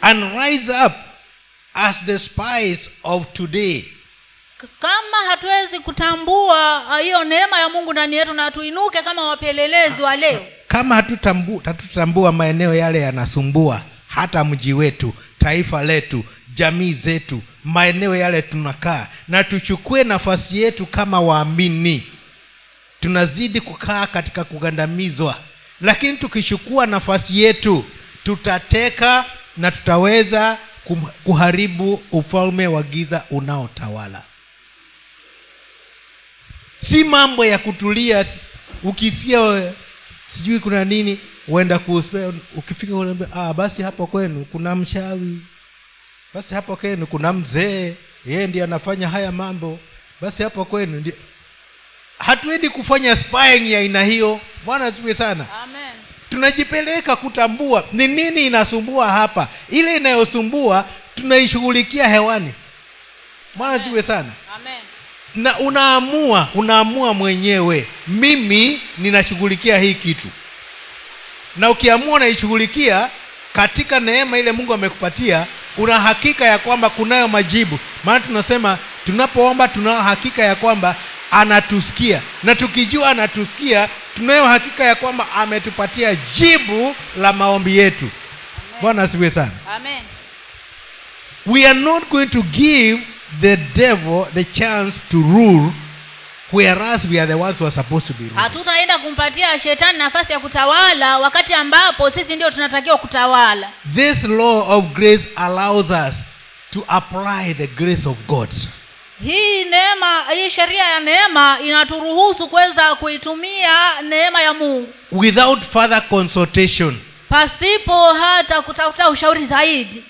and rise up as the spies of today kama hatuwezi kutambua ah, hiyo neema ya mungu ndani yetu na tuinuke kama wapelelezi wa leo. Kama hatutambu, hatutambua maeneo yale yanasumbua hata mji wetu taifa letu jamii zetu maeneo yale tunakaa. Na tuchukue nafasi yetu kama waamini. Tunazidi kukaa katika kugandamizwa. Lakini tukichukua nafasi yetu tutateka na tutaweza kuharibu ufalme wa giza unaotawala. Si mambo ya kutulia. Ukisikia sijui kuna nini uenda kuspe ukifika ah, basi hapo kwenu kuna mchawi basi hapo kwenu kuna mzee yeye ndiye anafanya haya mambo. Basi hapo kwenu ndi hatuendi kufanya spying ya aina hiyo. Bwana ziwe sana. Amen. Tunajipeleka kutambua ni nini inasumbua hapa. Ile inayosumbua tunaishughulikia hewani. Bwana siwe sana. Amen. Na unaamua unaamua mwenyewe mimi ninashughulikia hii kitu. Na ukiamua unaishughulikia katika neema ile mungu amekupatia una hakika ya kwamba kunayo majibu. Maana tunasema tunapoomba tunayo hakika ya kwamba anatusikia. Na tukijua anatusikia tunayo hakika ya kwamba ametupatia jibu la maombi yetu. Bwana asiwe sana. Amen. We are not going to give the devil the chance to rule whereas we are the ones who are supposed to be ruling. hatutaenda kumpatia shetani nafasi ya kutawala wakati ambapo sisi ndio tunatakiwa kutawala. This law of grace allows us to apply the grace of god. Hii neema hii sheria ya neema inaturuhusu kuweza kuitumia neema ya mungu. Without further consultation. Pasipo hata kutafuta ushauri zaidi.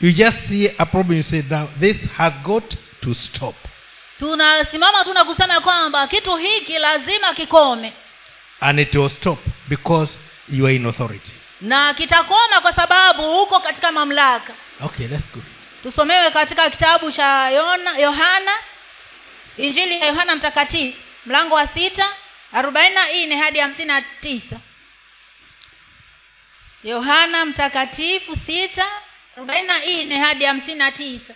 You just see a problem you say now this has got to stop tunasimama tu na kusema kwamba kitu hiki lazima kikome. And it will stop because you are in authority. Na kitakoma kwa sababu uko katika mamlaka. Okay let's go. Tusomewe katika kitabu cha Yona- yohana injili ya yohana mtakatifu mlango wa sita arobaini na nne hadi hamsini na tisa. Yohana mtakatifu sita arobaini na nne hadi hamsini na tisa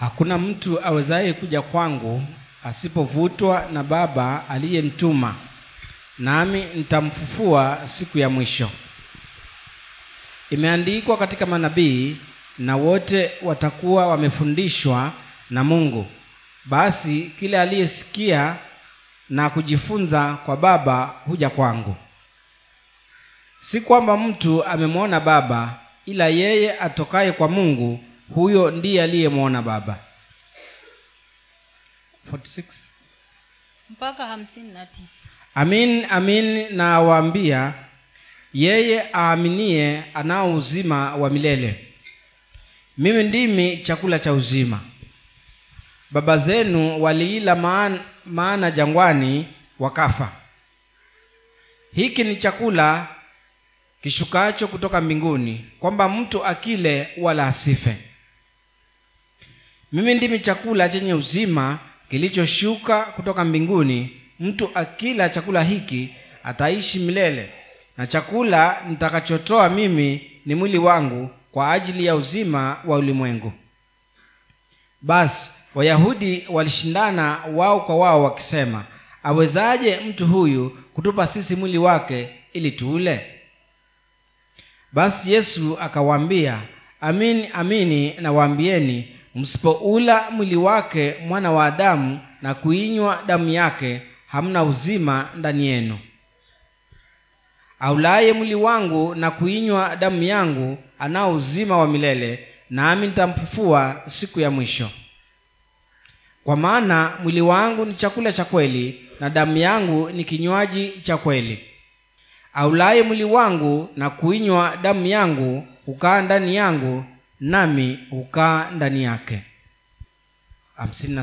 hakuna mtu awezaye kuja kwangu asipovutwa na baba aliyemtuma nami nitamfufua siku ya mwisho. Imeandikwa katika manabii na wote watakuwa wamefundishwa na mungu. Basi kila aliyesikia na kujifunza kwa baba huja kwangu. Si kwamba mtu amemwona baba ila yeye atokaye kwa mungu huyo ndiye aliyemwona baba. 46 mpaka hamsini na tisa. Amin amin nawaambia yeye aaminie anao uzima wa milele. Mimi ndimi chakula cha uzima. Baba zenu waliila maana, maana jangwani wakafa. Hiki ni chakula kishukacho kutoka mbinguni kwamba mtu akile wala asife mimi ndimi chakula chenye uzima kilichoshuka kutoka mbinguni. Mtu akila chakula hiki ataishi milele. Na chakula nitakachotoa mimi ni mwili wangu kwa ajili ya uzima wa ulimwengu. Basi wayahudi walishindana wao kwa wao wakisema awezaje mtu huyu kutupa sisi mwili wake ili tuule? Basi yesu akawaambia amini amini nawaambieni msipoula mwili wake mwana wa adamu na kuinywa damu yake hamna uzima ndani yenu. Aulaye mwili wangu na kuinywa damu yangu anao uzima wa milele nami nitamfufua siku ya mwisho. Kwa maana mwili wangu ni chakula cha kweli na damu yangu ni kinywaji cha kweli. Aulaye mwili wangu na kuinywa damu yangu hukaa ndani yangu nami hukaa ndani yake.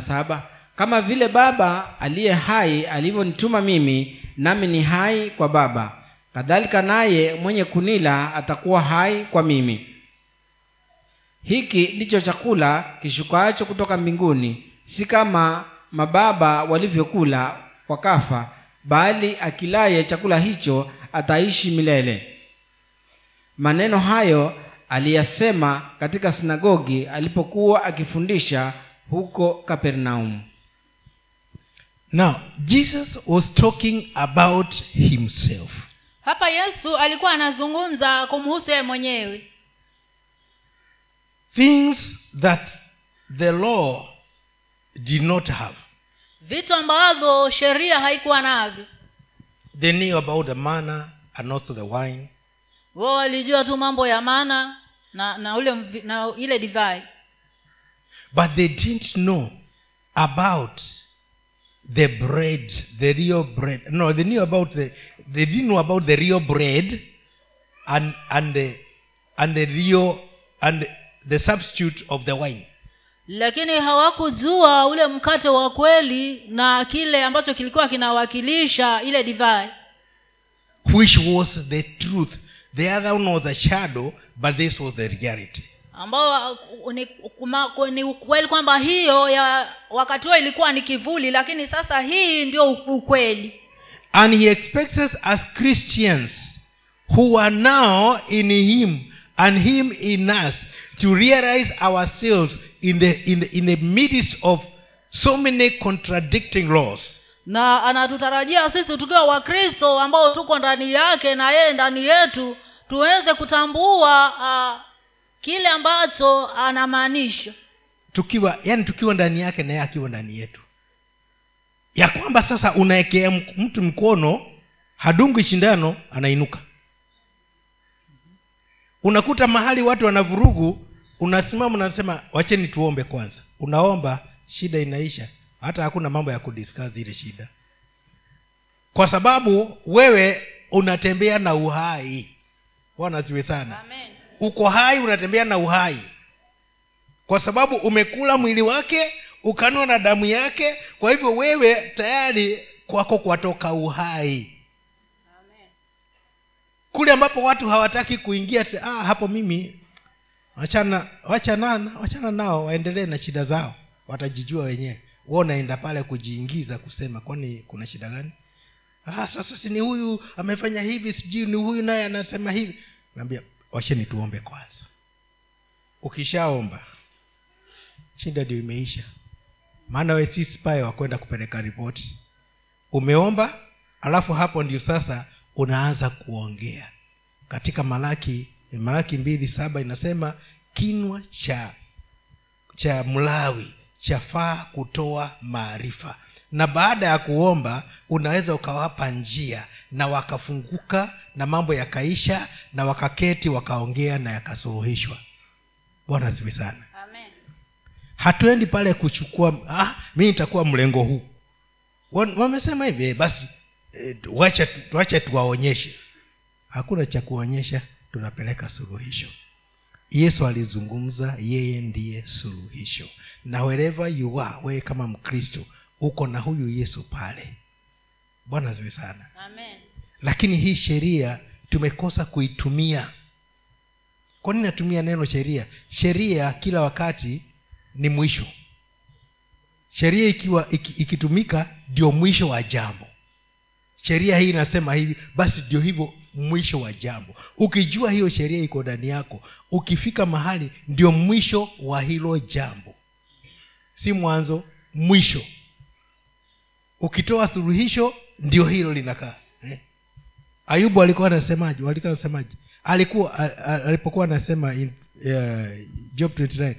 Saba kama vile baba aliye hai alivyonituma mimi nami ni hai kwa baba. Kadhalika naye mwenye kunila atakuwa hai kwa mimi. Hiki ndicho chakula kishukacho kutoka mbinguni si kama mababa walivyokula wakafa bali akilaye chakula hicho ataishi milele. Maneno hayo aliyasema katika sinagogi alipokuwa akifundisha huko kapernaum Now, Jesus was talking about himself. hapa yesu alikuwa anazungumza kumhusu yeye mwenyewe Things that the law did not have. vitu ambavyo sheria haikuwa navyo They knew about the manna and also the wine. Wao walijua tu mambo ya mana na na ule na ile divai But they didn't know about the bread, the real bread. No, they knew about the they didn't know about the real bread and and the and the real and the substitute of the wine. lakini hawakujua ule mkate wa kweli na kile ambacho kilikuwa kinawakilisha ile divai Which was the truth. The other one was a shadow, but this was the reality. ambao uh, ni, ni ukweli kwamba hiyo ya wakati huo ilikuwa ni kivuli lakini sasa hii ndio ukweli And he expects us as Christians who are now in him and him in us to realize ourselves in the in the, in the midst of so many contradicting laws. Na anatutarajia sisi tukiwa wakristo ambao tuko ndani yake na yeye ndani yetu tuweze kutambua uh, kile ambacho anamaanisha. Tukiwa yani tukiwa ndani yake na yeye akiwa ndani yetu. Ya kwamba sasa unaekea mtu mkono hadungwi shindano anainuka. Unakuta mahali watu wanavurugu unasimama unasema wacheni tuombe kwanza. Unaomba shida inaisha hata hakuna mambo ya kudiscuss ile shida. Kwa sababu wewe unatembea na uhai. Wanaziwe sana. Amen. uko hai unatembea na uhai. Kwa sababu umekula mwili wake ukanwa na damu yake kwa hivyo wewe tayari kwako kwatoka uhai. Kule ambapo watu hawataki kuingia ah, hapo mimi wachana wachana wachana nao waendelee na shida zao. Watajijua wenyewe wa unaenda pale kujiingiza kusema kwani kuna shida gani? Ah, sasa si ni huyu amefanya hivi sijui ni huyu naye anasema hivi. Naambia washeni tuombe kwanza. Ukishaomba shida ndio imeisha. Maana we si spy wa kupeleka ripoti. Umeomba alafu hapo ndio sasa unaanza kuongea. Katika malaki malaki mbili saba inasema kinwa cha cha mlawi chafaa kutoa maarifa. Na baada ya kuomba unaweza ukawapa njia na wakafunguka na mambo yakaisha na wakaketi wakaongea na yakasuluhishwa. Bwana sifi sana. Amen. hatuendi pale kuchukua ah, mi nitakuwa mlengo huu. Wamesema hivi eh, basi eh, tu- wacha tuwaonyeshe. Hakuna cha kuonyesha tunapeleka suluhisho yesu alizungumza yeye ndiye suluhisho. Na wherever you are wewe kama mkristo uko na huyu yesu pale. Bwana ziwe sana. Amen. Lakini hii sheria tumekosa kuitumia. Kwa nini natumia neno sheria? Sheria kila wakati ni mwisho. Sheria ikiwa iki, ikitumika ndio mwisho wa jambo. Sheria hii inasema hivi basi ndio hivyo mwisho wa jambo. Ukijua hiyo sheria iko ndani yako ukifika mahali ndio mwisho wa hilo jambo. Si mwanzo mwisho. Ukitoa suluhisho ndio hilo linakaa. Eh? ayubu alikuwa anasemaje? Alikuwa anasemaje alikuwa alipokuwa anasema in, uh, job 29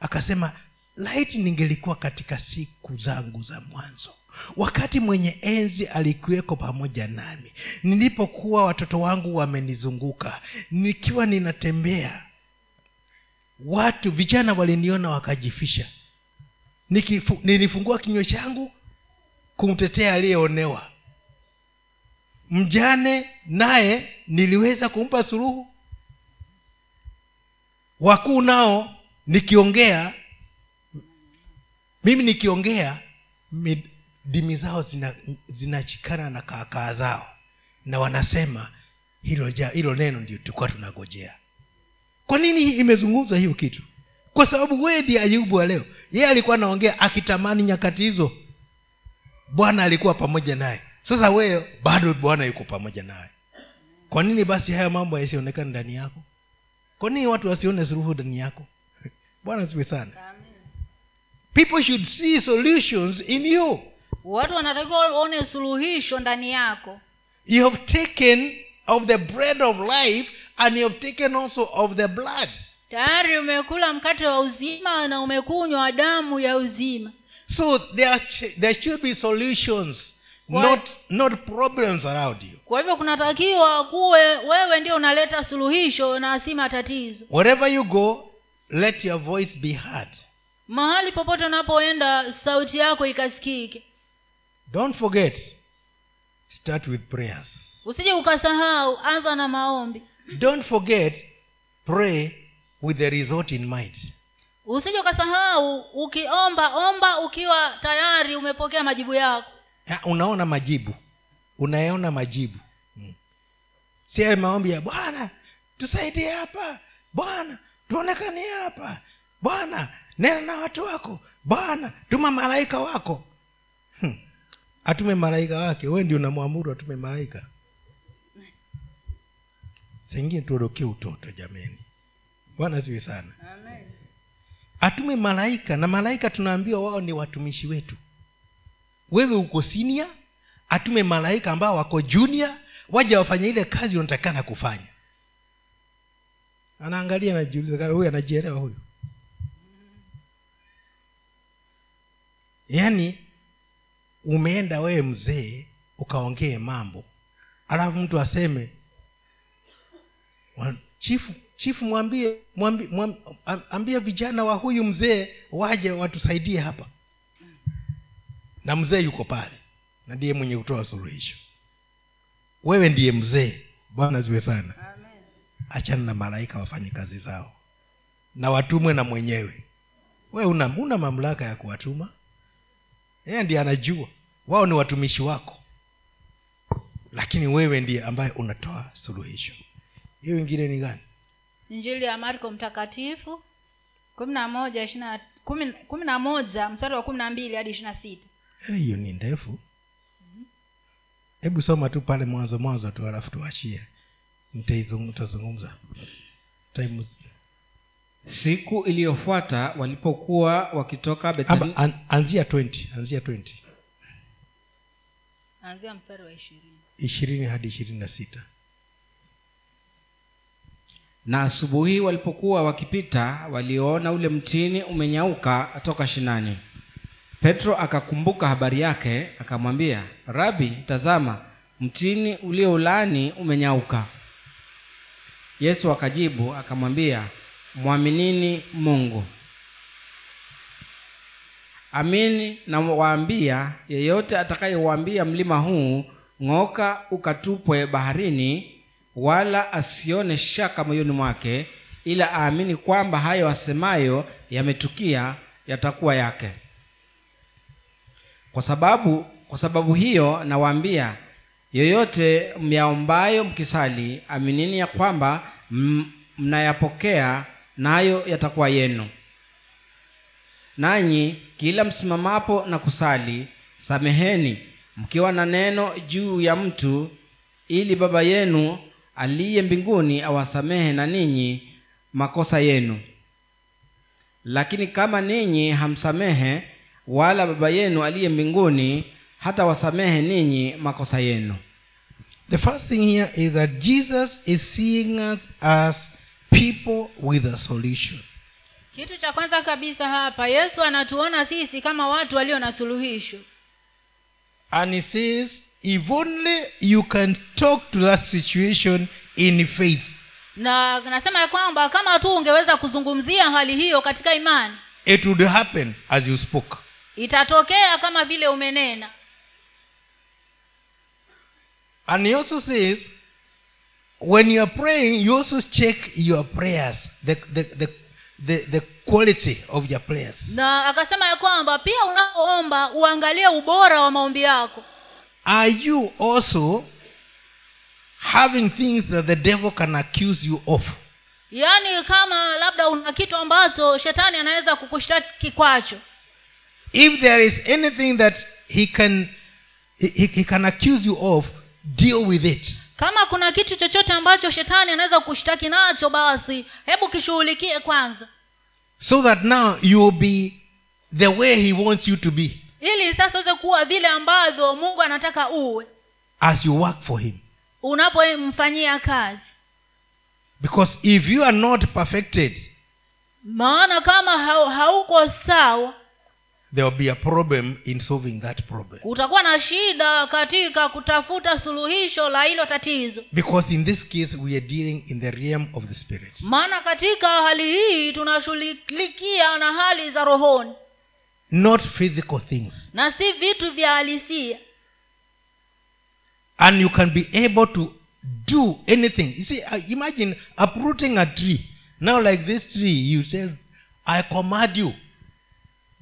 akasema laiti ningelikuwa katika siku zangu za mwanzo wakati mwenye enzi alikuweko pamoja nami nilipokuwa watoto wangu wamenizunguka nikiwa ninatembea watu vijana waliniona wakajifisha. Nikifu, nilifungua kinywa changu kumtetea aliyeonewa. Mjane naye niliweza kumpa suluhu. Wakuu nao nikiongea mimi nikiongea dimi zao zina- zinachikana na kaakaa zao. Na wanasema hilo ja, hilo neno ndio tulikuwa tunagojea kwa nini imezungumzwa hiyo kitu? Kwa sababu wewe ndiye ayubu wa leo. Yeye alikuwa anaongea akitamani nyakati hizo. Bwana alikuwa pamoja naye. Sasa wewe bado bwana yuko pamoja naye kwa nini basi haya mambo yasionekane ndani yako? Kwa nini watu wasione suruhu ndani yako? Bwana siwe sana. People should see solutions in you watu wanatakiwa waone suluhisho ndani yako. You have taken of the bread of life and you have taken also of the blood. Tayari umekula mkate wa uzima na umekunywa damu ya uzima. So there, there should be solutions not not problems around you. Kwa hivyo kunatakiwa kuwe wewe ndio unaleta suluhisho na si matatizo. Wherever you go let your voice be heard. Mahali popote unapoenda sauti yako ikasikike don't forget start with prayers. Usije ukasahau anza na maombi. Don't forget pray with the result in mind. Usije ukasahau ukiomba omba ukiwa tayari umepokea majibu yako. Ha, unaona majibu. Unayaona majibu. Hmm. si maombi ya bwana tusaidie hapa. Bwana tuonekanie hapa. Bwana nena na watu wako. Bwana tuma malaika wako. Atume malaika wake. We ndio unamwamuru atume malaika. Sengine tuondokee utoto jameni. Bwana ziwe sana. Atume malaika na malaika tunaambiwa wao ni watumishi wetu. Wewe uko sinia atume malaika ambao wako junia waja wafanye ile kazi unatakana kufanya. Anaangalia anajiuliza huyu anajielewa huyu? Yaani umeenda wewe mzee ukaongee mambo. Alafu mtu aseme chifu chifu mwambie mwambie mwam, am- vijana wa huyu mzee waje watusaidie hapa. Na mzee yuko pale na ndiye mwenye kutoa suluhisho. Wewe ndiye mzee bwana ziwe sana. Achana na malaika wafanye kazi zao. Na watumwe na mwenyewe. We una, una mamlaka ya kuwatuma yeye ndiye anajua. Wao ni watumishi wako. Lakini wewe ndiye ambaye unatoa suluhisho. Hiyo ingine ni gani? Injili ya marko mtakatifu kumi na moja ishiri kumi kumi na moja mstari wa kumi na mbili hadi ishiri na sita. Hiyo ni ndefu. Hebu soma tu pale mwanzo mwanzo tu alafu tuachie. Nitazungumza. Time- siku iliyofuata walipokuwa wakitoka Aba, an, anzia 20 anzia 20 anzia mstari wa ishirini. Ishirini hadi ishirini na sita. Na asubuhi walipokuwa wakipita waliona ule mtini umenyauka toka shinani. Petro akakumbuka habari yake akamwambia rabi tazama mtini ulioulani umenyauka. Yesu akajibu akamwambia mwaminini mungu. Amini nawaambia yeyote atakayewaambia mlima huu ng'oka ukatupwe baharini wala asione shaka moyoni mwake ila aamini kwamba hayo asemayo yametukia yatakuwa yake. Kwa sababu kwa sababu hiyo nawaambia yoyote myaombayo mkisali aminini ya kwamba mnayapokea nayo yatakuwa yenu. Nanyi kila msimamapo na kusali sameheni mkiwa na neno juu ya mtu ili baba yenu aliye mbinguni awasamehe na ninyi makosa yenu. Lakini kama ninyi hamsamehe wala baba yenu aliye mbinguni hata wasamehe ninyi makosa yenu. The first thing here is that Jesus is seeing us as people with a solution. kitu cha kwanza kabisa hapa yesu anatuona sisi kama watu walio na suluhisho And he says, if only you can talk to that situation in faith, na nasema ya kwamba kama tu ungeweza kuzungumzia hali hiyo katika imani it would happen as you spoke. itatokea kama vile umenena And he also says, when you are praying, you also check your prayers, the, the, the, the, the quality of your prayers. na akasema ya kwamba pia unapoomba uangalie ubora wa maombi yako Are you also having things that the devil can accuse you of? yaani kama labda una kitu ambacho shetani anaweza kukushtaki kwacho If there is anything that he can he, he he can accuse you of, deal with it. Kama kuna kitu chochote ambacho shetani anaweza kushtaki nacho basi hebu kishughulikie kwanza. So that now you will be the way he wants you to be. Ili sasa uweze kuwa vile ambavyo mungu anataka uwe. As you work for him. unapomfanyia kazi. Because if you are not perfected, maana kama hauko sawa there will be a problem in solving that problem. kutakuwa na shida katika kutafuta suluhisho la hilo tatizo. Because in this case, we are dealing in the realm of the spirit. maana katika hali hii tunashughulikia na hali za rohoni. Not physical things. Na si vitu vya halisia. And you can be able to do anything. You see uh, imagine uprooting a tree. Now like this tree you say i command you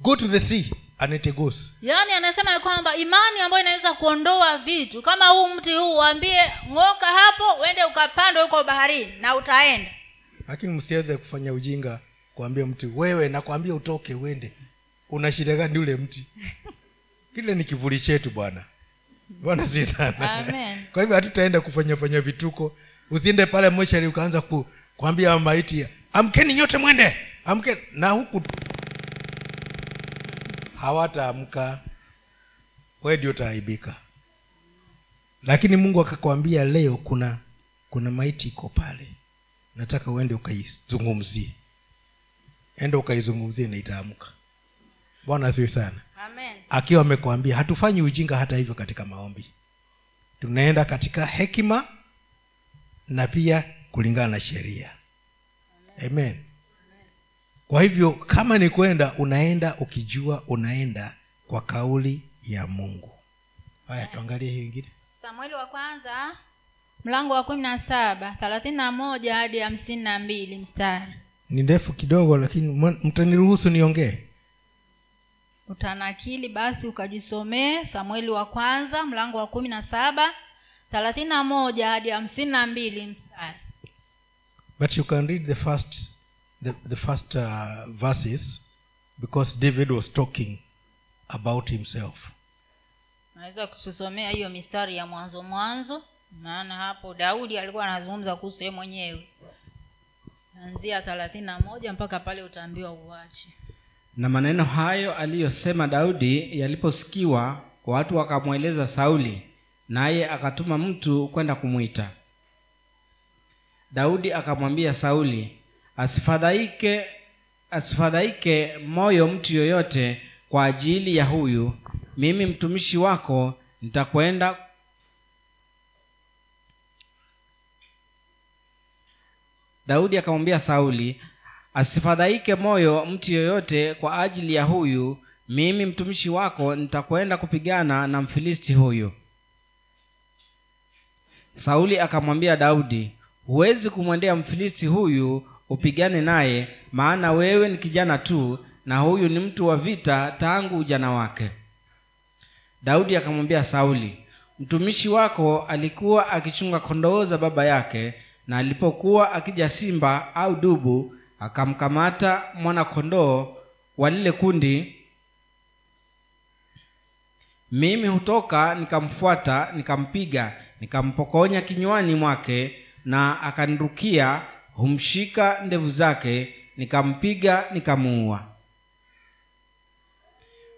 go to the sea and it goes. Yaani anasema ya kwamba imani ambayo inaweza kuondoa vitu kama huu mti huu uambie ng'oka hapo uende ukapandwe huko baharini na utaenda. Lakini msiweze kufanya ujinga kuambia mti wewe nakwambia utoke uende. Una shida gani ule mti? Kile ni kivuli chetu bwana. Bwana si sana. Kwa hivyo hatutaenda kufanyafanya vituko. Usiende pale mochari ukaanza ku, kuambia maiti amkeni nyote mwende amkeni. Na huku hawataamka. We ndio utaaibika. Lakini mungu akakwambia leo kuna kuna maiti iko pale. Nataka uende ukaizungumzie. Enda ukaizungumzie na itaamka. Bwana asiwe sana. Amen. Akiwa amekwambia hatufanyi ujinga hata hivyo katika maombi. Tunaenda katika hekima na pia kulingana na sheria. Amen kwa hivyo kama ni kwenda unaenda ukijua unaenda kwa kauli ya mungu. Haya tuangalie hii ingine samueli wa kwanza mlango wa kumi na saba thelathini na moja hadi hamsini na mbili mstari. Ni ndefu kidogo lakini mtaniruhusu niongee? Utanakili basi ukajisomee samueli wa kwanza mlango wa kumi na saba thelathini na moja hadi hamsini na mbili mstari. But you can read the first the, the first uh, verses because david was talking about himself. Naweza kutusomea hiyo mistari ya mwanzo mwanzo maana hapo daudi alikuwa anazungumza kuhusu ye mwenyewe. Anzia thelathini na moja mpaka pale utaambiwa uache na maneno hayo aliyosema daudi yaliposikiwa watu wakamweleza sauli naye akatuma mtu kwenda kumwita daudi akamwambia sauli asifadhaike asifadhaike moyo mtu yoyote kwa ajili ya huyu. Mimi mtumishi wako nitakwenda daudi akamwambia sauli asifadhaike moyo mtu yoyote kwa ajili ya huyu. Mimi mtumishi wako nitakwenda kupigana na mfilisti huyu. Sauli akamwambia daudi huwezi kumwendea mfilisti huyu upigane naye maana wewe ni kijana tu na huyu ni mtu wa vita tangu ujana wake. Daudi akamwambia sauli mtumishi wako alikuwa akichunga kondoo za baba yake na alipokuwa akija simba au dubu akamkamata mwana kondoo wa lile kundi. Mimi hutoka nikamfuata nikampiga nikampokonya kinywani mwake na akanirukia humshika ndevu zake nikampiga nikamuua.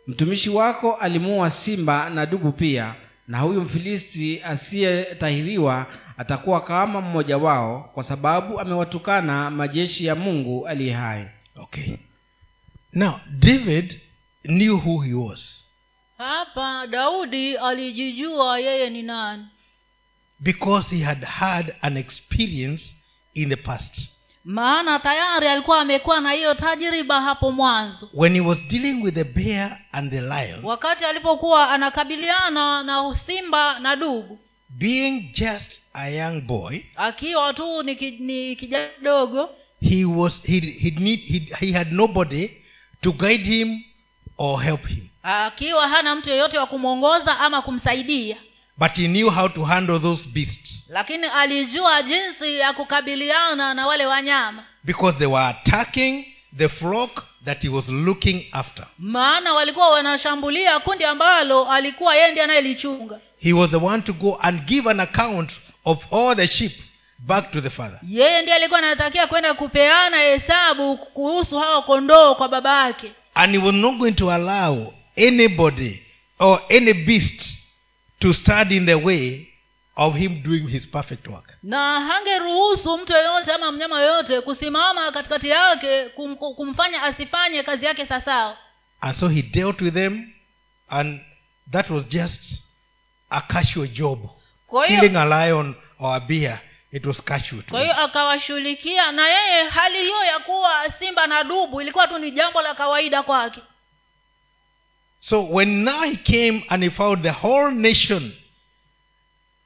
Mtumishi wako alimuua simba na dubu pia na huyu mfilisti asiyetahiriwa atakuwa kama mmoja wao kwa sababu amewatukana majeshi ya mungu aliye hai. Okay. Now david knew who he was. Hapa daudi alijijua yeye ni nani. Because he had had an experience in the past. Maana tayari alikuwa amekuwa na hiyo tajriba hapo mwanzo. When he was dealing with the bear and the lion wakati alipokuwa anakabiliana na simba na dubu. being just a young boy akiwa tu ni, ki, kijana dogo he was he, he, need, he, he had nobody to guide him or help him. Akiwa hana mtu yeyote wa kumwongoza ama kumsaidia but he knew how to handle those beasts. Lakini alijua jinsi ya kukabiliana na wale wanyama. Because they were attacking the flock that he was looking after. Maana walikuwa wanashambulia kundi ambalo alikuwa yeye ndiye anayelichunga. He was the one to go and give an account of all the sheep back to the father. Yeye ndiye alikuwa anatakia kwenda kupeana hesabu kuhusu hao kondoo kwa baba yake. And he was not going to allow anybody or any beast to stand in the way of him doing his perfect work. Na hangeruhusu mtu yeyote ama mnyama yoyote kusimama katikati yake kum, kumfanya asifanye kazi yake sasawa and so he dealt with them and that was just a casual job. Killing a lion or a bear it was casual kwa hiyo akawashughulikia na yeye hali hiyo ya kuwa simba na dubu ilikuwa tu ni jambo la kawaida kwake so when now he came and he found the whole nation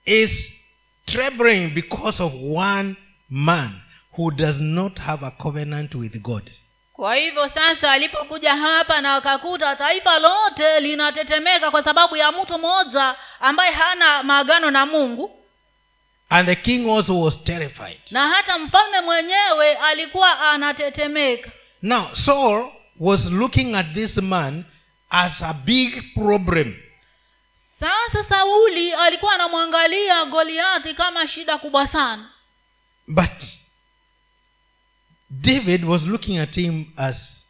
is trembling because of one man who does not have a covenant with god. Kwa hivyo sasa alipokuja hapa na akakuta taifa lote linatetemeka kwa sababu ya mtu mmoja ambaye hana maagano na mungu. And the king also was terrified. Na hata mfalme mwenyewe alikuwa anatetemeka. Now saul was looking at this man as a big problem. Sasa sauli alikuwa anamwangalia goliathi kama shida kubwa sana. But david was looking at him as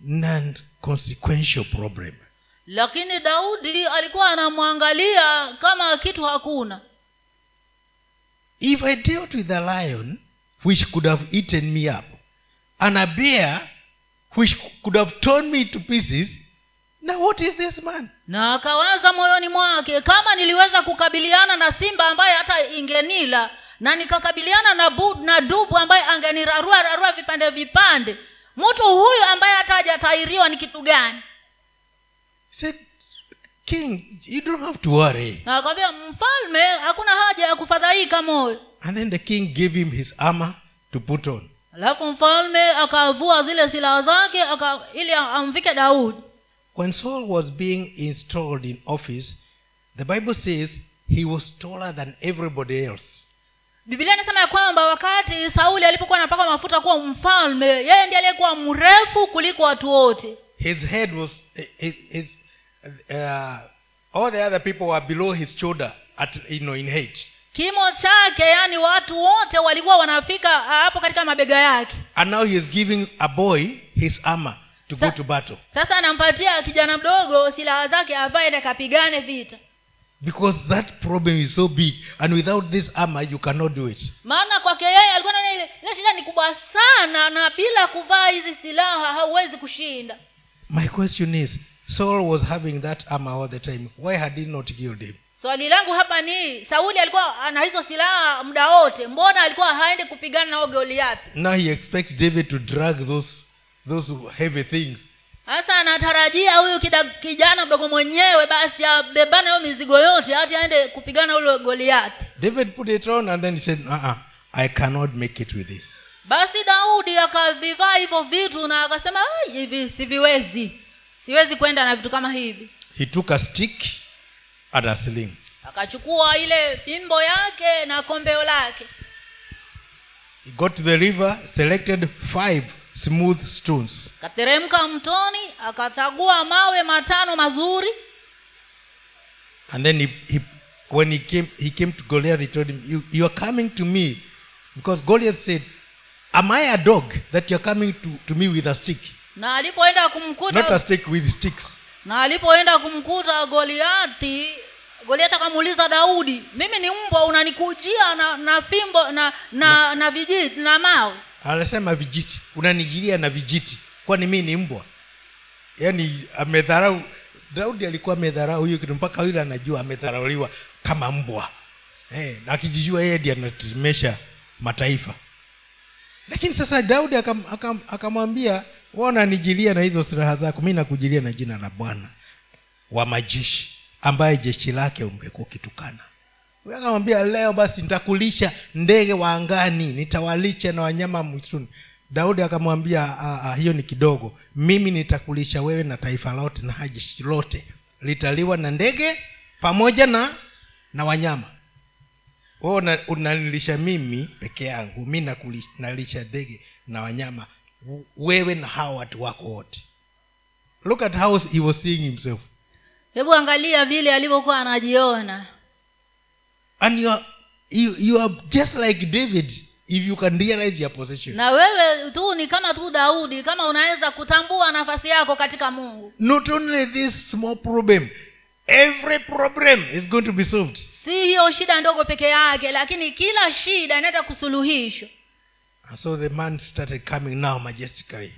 non-consequential problem. Lakini daudi alikuwa anamwangalia kama kitu hakuna. If i dealt with a lion which could have eaten me up and a bear which could have torn me to pieces now what is this man? Na akawaza moyoni mwake kama niliweza kukabiliana na simba ambaye hata ingenila na nikakabiliana na, bu, na dubu ambaye angenirarua rarua vipande vipande mtu huyu ambaye hata hajatairiwa ni kitu gani? Said king you don't have to worry. Na mfalme hakuna haja ya kufadhaika moyo. And then the king gave him his armor to put on. Alafu mfalme akavua zile silaha zake aka, ili amvike daudi when saul was being installed in office the bible says he was taller than everybody else. Biblia inasema ya kwamba wakati sauli alipokuwa anapaka mafuta kuwa mfalme yeye ndiye aliyekuwa mrefu kuliko watu wote. His head was his, his, uh, all the other people were below his shoulder at you know in height. Kimo chake yani watu wote walikuwa wanafika hapo katika mabega yake. And now he is giving a boy his armor to go to battle. sasa anampatia kijana mdogo silaha zake avae ende kapigane vita. Because that problem is so big and without this armor you cannot do it. Maana kwake yeye alikuwa naona ile ile shida ni kubwa sana na bila kuvaa hizi silaha hauwezi kushinda. My question is saul was having that armor all the time. Why had he not killed him? Swali langu hapa ni sauli alikuwa ana hizo silaha muda wote mbona alikuwa haendi kupigana nao goliathi now he expects david to drag those those heavy things. Sasa anatarajia huyu kijana mdogo mwenyewe basi abebane hiyo mizigo yote hati aende kupigana ule goliati david put it on and then he said uh-uh, i cannot make it with this. Basi daudi akavivaa hivyo vitu na akasema hivi siviwezi. Siwezi kwenda na vitu kama hivi. He took a stick and a sling. Akachukua ile fimbo yake na kombeo lake. He got to the river selected five smooth stones. Akateremka mtoni akachagua mawe matano mazuri. And then he, he when he came he came to goliath he told him you, you are coming to me. Because goliath said am i a dog that you are coming to, to me with a stick? Na alipoenda not a kumkuta stick with sticks. Na alipoenda kumkuta goliati goliati akamuuliza daudi mimi ni mbwa unanikujia na na fimbo na na na vijiti na mawe anasema vijiti. Unanijilia na vijiti. Kwani mi ni mbwa? Yaani amedharau daudi alikuwa amedharau huyo kitu mpaka yule anajua amedharauliwa kama mbwa. Hey, na akijijua yeye ndi anatetemesha mataifa. Lakini sasa daudi akam- akam- akamwambia wa na hizo silaha zako mi nakujilia na jina la bwana wa majeshi ambaye jeshi lake umekuwa ukitukana akamwambia leo basi nitakulisha ndege wa angani nitawalisha na wanyama mwituni. Daudi akamwambia "Ah, ah, hiyo ni kidogo. Mimi nitakulisha wewe na taifa lote na jeshi lote. Litaliwa na ndege pamoja na na wanyama. Wewe unanilisha mimi peke yangu. Mi nalisha ndege na wanyama. Wewe na hawa watu wako wote. Look at how he was seeing himself. Hebu angalia vile alivyokuwa anajiona and you are, you, you are just like david if you can realize your position. Na wewe tu ni kama tu daudi kama unaweza kutambua nafasi yako katika mungu. Not only this small problem every problem is going to be solved. Si hiyo shida ndogo peke yake lakini kila shida inaenda kusuluhishwa so the man started coming now majestically.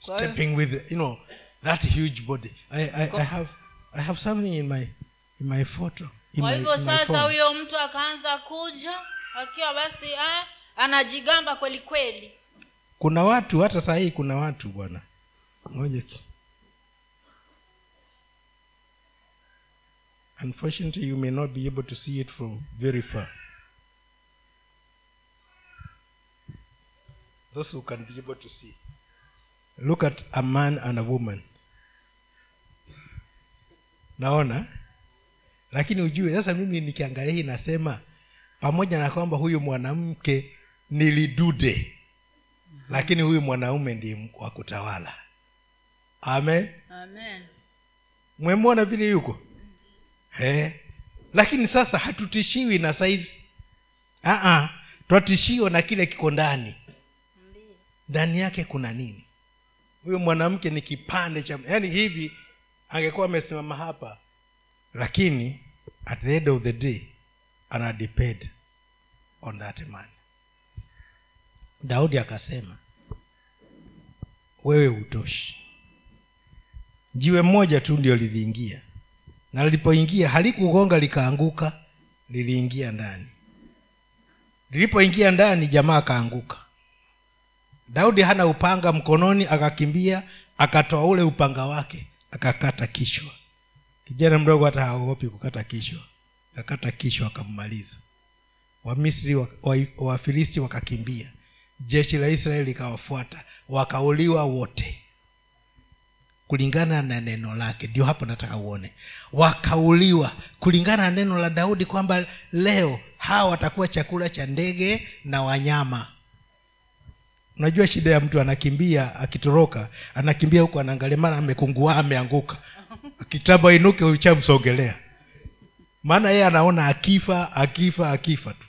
Stepping with you know that huge body. I, I, I have i have something in my in my photo kwa hivyo sasa huyo mtu akaanza kuja akiwa basi ah, anajigamba kweli kweli. Kuna watu hata saa hii kuna watu bwana. Ngoja unfortunately you may not be able to see it from very far. Those who can be able to see. Look at a man and a woman. Naona lakini ujue sasa mimi nikiangalia hii nasema pamoja na kwamba huyu mwanamke ni lidude lakini huyu mwanaume ndiye wa kutawala. Amen? Amen. Mwemwona vile yuko? Eh. lakini sasa hatutishiwi na saizi. Aa, twatishiwa na kile kiko ndani. Ndani yake kuna nini? Huyu mwanamke ni kipande cha yaani hivi angekuwa amesimama hapa lakini at the end of the day ana depend on that man. Daudi akasema wewe hutoshi. Jiwe moja tu ndio liliingia. Na lilipoingia halikugonga likaanguka liliingia ndani. Lilipoingia ndani jamaa akaanguka. Daudi hana upanga mkononi akakimbia akatoa ule upanga wake akakata kichwa kijana mdogo hata haogopi kukata kichwa. Akakata kichwa akammaliza. Wamisri wa- wa- wafilisti wakakimbia. Jeshi la israeli likawafuata. Wakauliwa wote. Kulingana na neno lake. Ndio hapo nataka uone. Wakauliwa. Kulingana na neno la daudi kwamba leo hawa watakuwa chakula cha ndege na wanyama unajua shida ya mtu anakimbia akitoroka anakimbia huku anaangalia mara amekungua ameanguka. Kitaba inuke uchamsogelea maana yeye anaona akifa akifa akifa tu.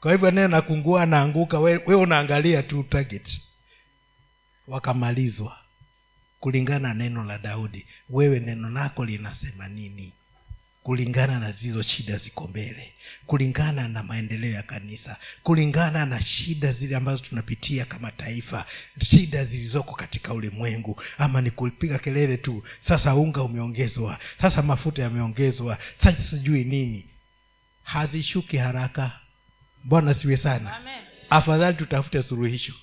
Kwa hivyo naye nakungua anaanguka we, we unaangalia tu target. Wakamalizwa. Kulingana na neno la daudi wewe neno lako linasema nini kulingana na zizo shida ziko mbele kulingana na maendeleo ya kanisa kulingana na shida zile ambazo tunapitia kama taifa shida zilizoko katika ulimwengu. Ama ni kupiga kelele tu sasa unga umeongezwa sasa mafuta yameongezwa sasa sijui nini. Hazishuki haraka. Bwana siwe sana. Amen. Afadhali tutafute suluhisho.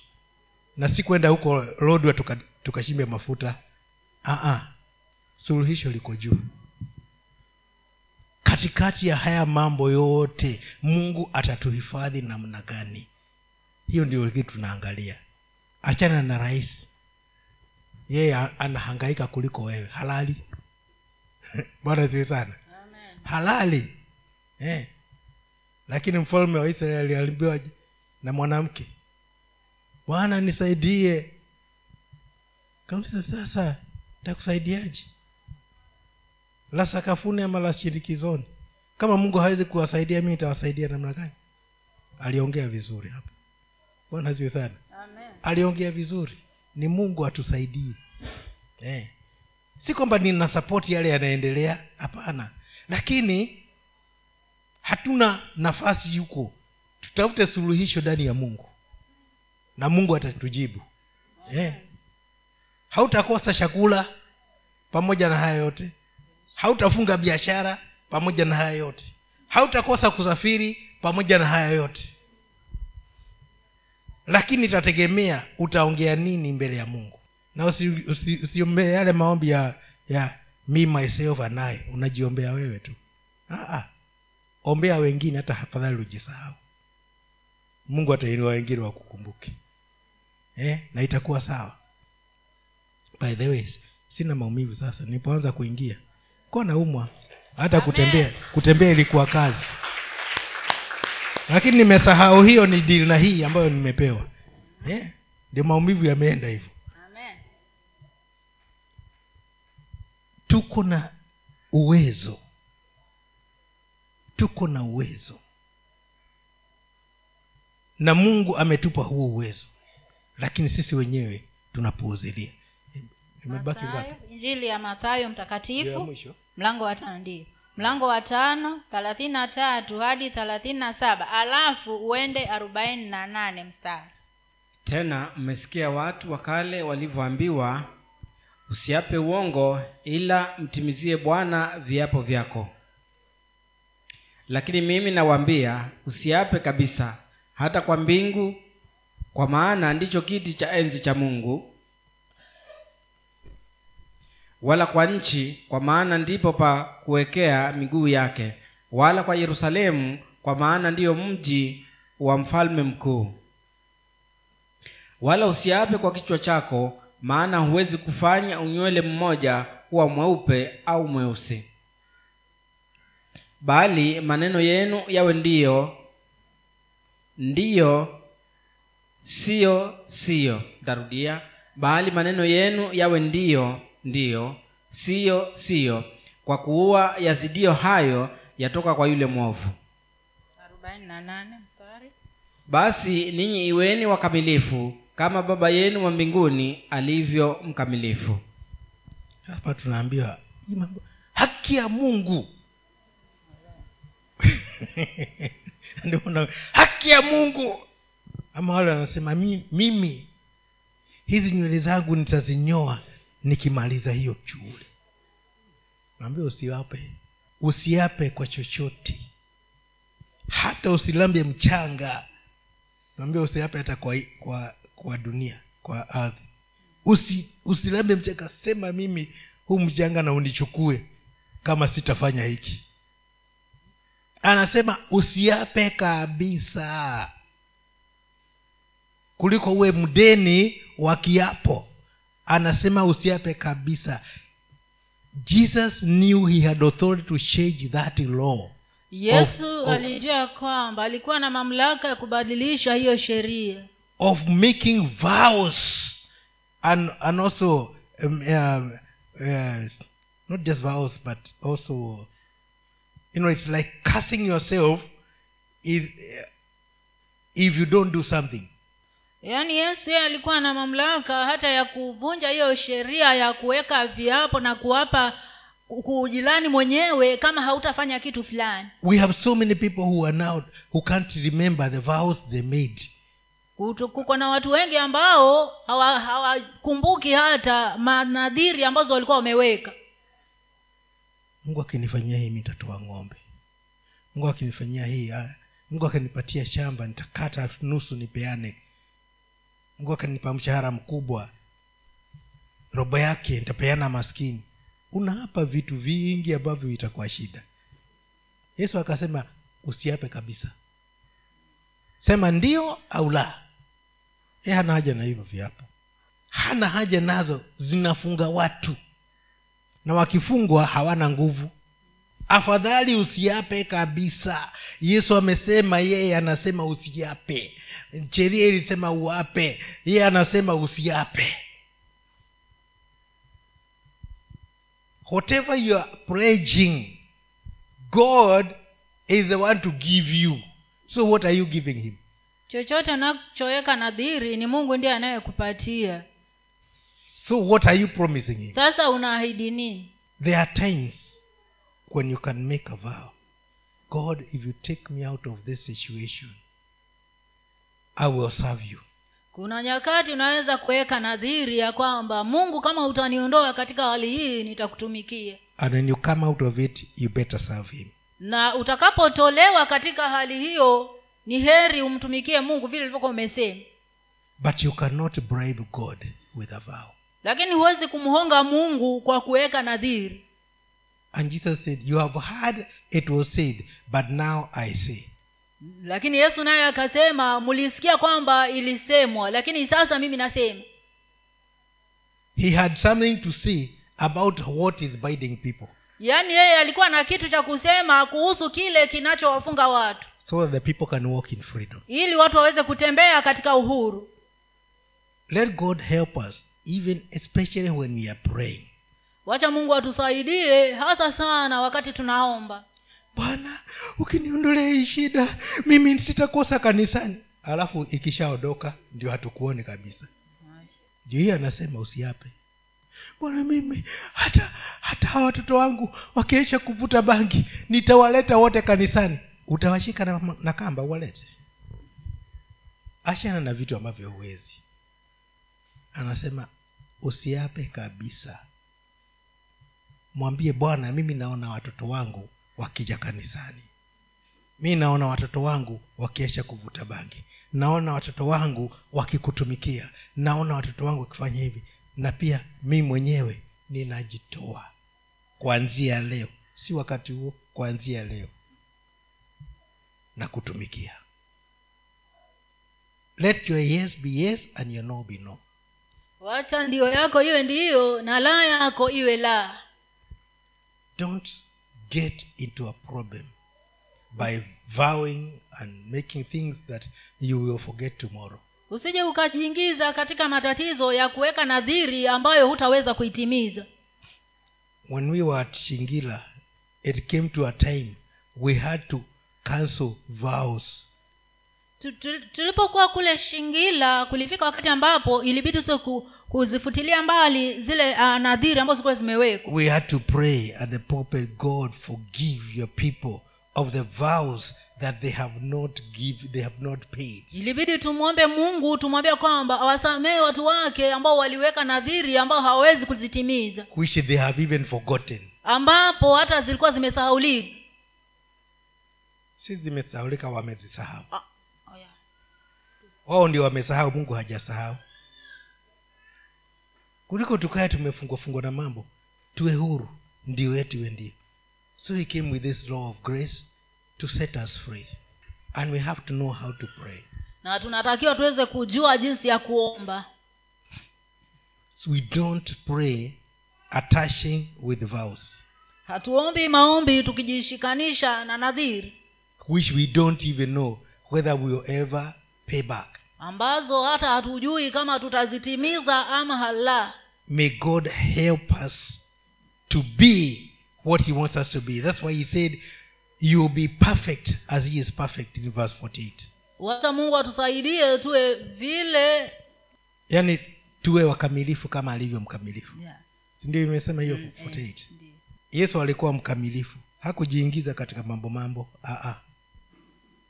Na si kwenda huko lodwa tukashimbe tuka tukashimbe mafuta. Aa, suluhisho liko juu katikati ya haya mambo yote mungu atatuhifadhi namna gani? Hiyo ndio kitu tunaangalia. Achana na rais. Yeye anahangaika kuliko wewe. Halali. Bwana zii sana. Halali. Eh. lakini mfalme wa israeli aliambiwa na mwanamke? Bwana nisaidie. Kamsa sasa takusaidiaje la sakafuni ama la shirikizoni. Kama mungu hawezi kuwasaidia mi nitawasaidia namna gani? Aliongea vizuri hapa. Bwana ziwe sana. Aliongea vizuri. Ni mungu atusaidie. Eh. si kwamba nina sapoti yale yanaendelea hapana. Lakini hatuna nafasi huko. Tutafute suluhisho ndani ya mungu. Na mungu atatujibu. Eh. hautakosa chakula pamoja na haya yote hautafunga biashara pamoja na haya yote. Hautakosa kusafiri pamoja na haya yote. Lakini itategemea utaongea nini mbele ya mungu. Na usiombee usi, usi yale maombi ya ya me myself and unajiombea wewe tu. Aa, ombea wengine hata afadhali ujisahau. Mungu atainua wengine wakukumbuke. Eh, na itakuwa sawa. By the way sina maumivu sasa. Nilipoanza kuingia kuwa naumwa hata Amen. kutembea kutembea ilikuwa kazi. Lakini nimesahau hiyo ni dili na hii ambayo nimepewa. Ndio ndio maumivu yameenda hivyo. Tuko na uwezo. Tuko na uwezo. Na mungu ametupa huo uwezo. Lakini sisi wenyewe tunapuuzilia. Imebaki ngapi? Injili ya mathayo Ndio ya mtakatifu mwisho mlango wa tano ndio. Mlango wa tano thelathini na tatu hadi thelathini na saba. Alafu uende arobaini na nane mstari. Tena mmesikia watu wa kale walivyoambiwa usiape uongo ila mtimizie bwana viapo vyako. Lakini mimi nawaambia usiape kabisa hata kwa mbingu kwa maana ndicho kiti cha enzi cha mungu wala kwa nchi kwa maana ndipo pa kuwekea miguu yake wala kwa yerusalemu kwa maana ndiyo mji wa mfalme mkuu. Wala usiape kwa kichwa chako maana huwezi kufanya unywele mmoja kuwa mweupe au mweusi. Bali maneno yenu yawe ndiyo ndiyo siyo siyo. Tarudia bali maneno yenu yawe ndiyo ndiyo siyo siyo. Kwa kuua yazidio hayo yatoka kwa yule mwovu. Basi ninyi iweni wakamilifu kama baba yenu wa mbinguni alivyo mkamilifu. Hapa tunaambiwa haki ya mungu. Haki ya mungu. Ama wale wanasema mimi hizi nywele zangu nitazinyoa nikimaliza hiyo shughuli naambia usiwape usiape kwa chochote. Hata usilambe mchanga. Naambia usiape hata kwa, kwa kwa dunia kwa ardhi. Usi, usilambe mchanga. Sema mimi huu mchanga na unichukue kama sitafanya hiki. Anasema usiape kabisa. Kuliko uwe mdeni wa kiapo anasema usiape kabisa. Jesus knew he had authority to change that law. Yesu of- alijua kwamba alikuwa na mamlaka ya kubadilisha hiyo sheria. of making vows and and also um, um, uh, not just vows but also you know it's like cursing yourself if if you don't do something yaani yesu yeye alikuwa na mamlaka hata ya kuvunja hiyo sheria ya kuweka viapo na kuwapa kujilani mwenyewe kama hautafanya kitu fulani. We have so many people who are now who can't remember the vows they made. Kuko na watu wengi ambao hawa- hawakumbuki hata manadhiri ambazo walikuwa wameweka. Mungu akinifanyia hii mitatoa ng'ombe. Mungu akinifanyia hii ah, mungu akinipatia shamba nitakata nusu nipeane mungu akanipa mshahara mkubwa. Robo yake nitapeana maskini. Unaapa vitu vingi ambavyo itakuwa shida. Yesu akasema usiape kabisa. Sema ndio au la? E hana haja na hivyo viapo. Hana haja nazo zinafunga watu. Na wakifungwa hawana nguvu. Afadhali usiape kabisa. Yesu amesema yeye anasema usiape sheria ilisema uape yeye anasema usiape. Whatever you are pledging god is the one to give you. So what are you giving him? Chochote unachoweka nadhiri ni mungu ndiye anayekupatia. So what are you promising him? Sasa unaahidi nini? There are times when you can make a vow. God if you take me out of this situation i will serve you. Kuna nyakati unaweza kuweka nadhiri ya kwamba mungu kama utaniondoa katika hali hii nitakutumikia. And when you come out of it you better serve him. Na utakapotolewa katika hali hiyo ni heri umtumikie mungu vile ulivyokuwa umesema. But you cannot bribe god with a vow. Lakini huwezi kumhonga mungu kwa kuweka nadhiri. And jesus said you have heard it was said but now i say lakini yesu naye akasema mlisikia kwamba ilisemwa lakini sasa mimi nasema. He had something to say about what is binding people. Yaani yeye alikuwa na kitu cha kusema kuhusu kile kinachowafunga watu. So that the people can walk in freedom. Ili watu waweze kutembea katika uhuru. Let god help us even especially when we are praying. Wacha mungu atusaidie hasa sana wakati tunaomba bwana ukiniondolea hii shida mimi sitakosa kanisani. Alafu ikishaondoka ndio hatukuone kabisa. Juu hiyo anasema usiape. Bwana mimi hata hata watoto wangu wakiesha kuvuta bangi nitawaleta wote kanisani. Utawashika na, na kamba uwalete? Ashana na vitu ambavyo huwezi. Anasema usiape kabisa. Mwambie bwana mimi naona watoto wangu wakija kanisani. Mi naona watoto wangu wakiesha kuvuta bangi. Naona watoto wangu wakikutumikia. Naona watoto wangu wakifanya hivi. Na pia mi mwenyewe ninajitoa. Kuanzia leo. Si wakati huo kuanzia leo. Na kutumikia. Let your yes be yes and your no be no. Wacha ndio yako iwe ndiyo na la yako iwe la. Don't get into a problem by vowing and making things that you will forget tomorrow. Usije ukajiingiza katika matatizo ya kuweka nadhiri ambayo hutaweza kuitimiza. When we were at shingila it came to a time we had to cancel vows tulipokuwa kule shingila kulifika wakati ambapo ilibidi tu kuzifutilia mbali zile uh, nadhiri ambazo zilikuwa zimewekwa. We had to pray at the pulpit god forgive your people of the vows that they have not give they have not paid. Ilibidi tumwombe mungu tumwambie kwamba awasamehe watu wake ambao waliweka nadhiri ambao hawawezi kuzitimiza. Which they have even forgotten. Ambapo hata zilikuwa zimesahaulika si zimesahaulika wamezisahau. Ah. Wao ndio wamesahau mungu hajasahau. Kuliko tukae tumefungwa fungwa na mambo tuwe huru ndio yetu iwe ndio. So he came with this law of grace to set us free. And we have to know how to pray. Na tunatakiwa tuweze kujua jinsi ya kuomba. So we don't pray attaching with vows. Hatuombi maombi tukijishikanisha na nadhiri. Which we don't even know whether we will ever pay back ambazo hata hatujui kama tutazitimiza ama hala may god help us to be what he wants us to be. That's why he said you will be perfect as he is perfect in verse 48 wacha mungu atusaidie tuwe vile. Yaani tuwe wakamilifu kama alivyo mkamilifu. Yeah. sindio imesema hiyo Mm, 48 eh, yesu alikuwa mkamilifu. Hakujiingiza katika mambo mambo. Aa.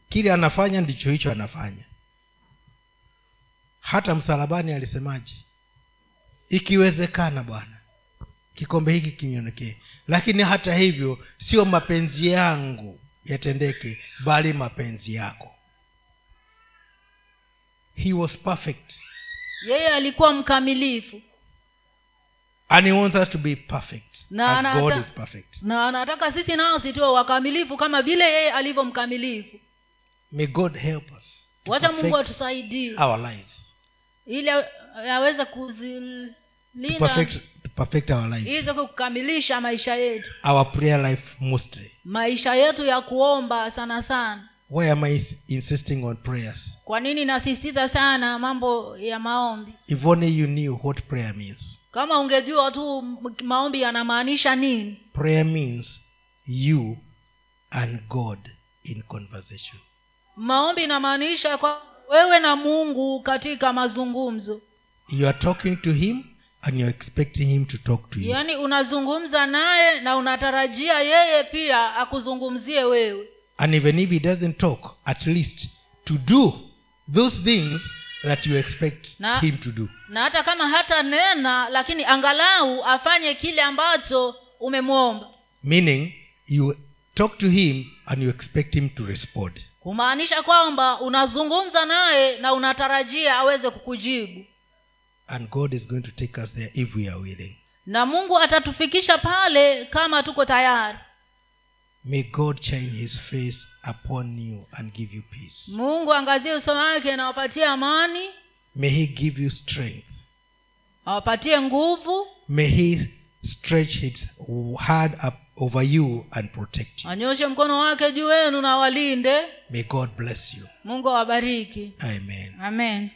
kile anafanya ndicho hicho anafanya hata msalabani alisemaje? Ikiwezekana bwana kikombe hiki kinionekee lakini hata hivyo sio mapenzi yangu yatendeke bali mapenzi yako. He was perfect. Yeye alikuwa mkamilifu. And he wants us to be perfect. Na as god is perfect. na anataka sisi nasi tuwe wakamilifu kama vile yeye alivyo mkamilifu. May god help us wacha mungu atusaidie. our lives ili aweze to kuzilinda perfect, to perfect our lives iweze kukamilisha maisha yetu. Our prayer life mostly. Maisha yetu ya kuomba sana sana. Why am i insisting on prayers? Kwa nini nasisitiza sana mambo ya maombi? If only you knew what prayer means. Kama ungejua tu maombi yanamaanisha nini. Prayer means you and god in conversation. Maombi inamaanisha kwa wewe na mungu katika mazungumzo. You are talking to him and you're expecting him to talk to you. Yaani unazungumza naye na unatarajia yeye pia akuzungumzie wewe. And even if he doesn't talk at least to do those things that you expect Na- him to do. na hata kama hata nena lakini angalau afanye kile ambacho umemwomba. Meaning you talk to him and you expect him to respond kumaanisha kwamba unazungumza naye na unatarajia aweze kukujibu. And god is going to take us there if we are willing. Na mungu atatufikisha pale kama tuko tayari. May god shine his face upon you and give you peace. Mungu angazie uso wake na awapatie amani. May he give you strength. Awapatie nguvu. May he stretch his hand up over you and protect you. Anyoshe mkono wake juu wenu na walinde. May god bless you. Mungu awabariki. Amen. Amen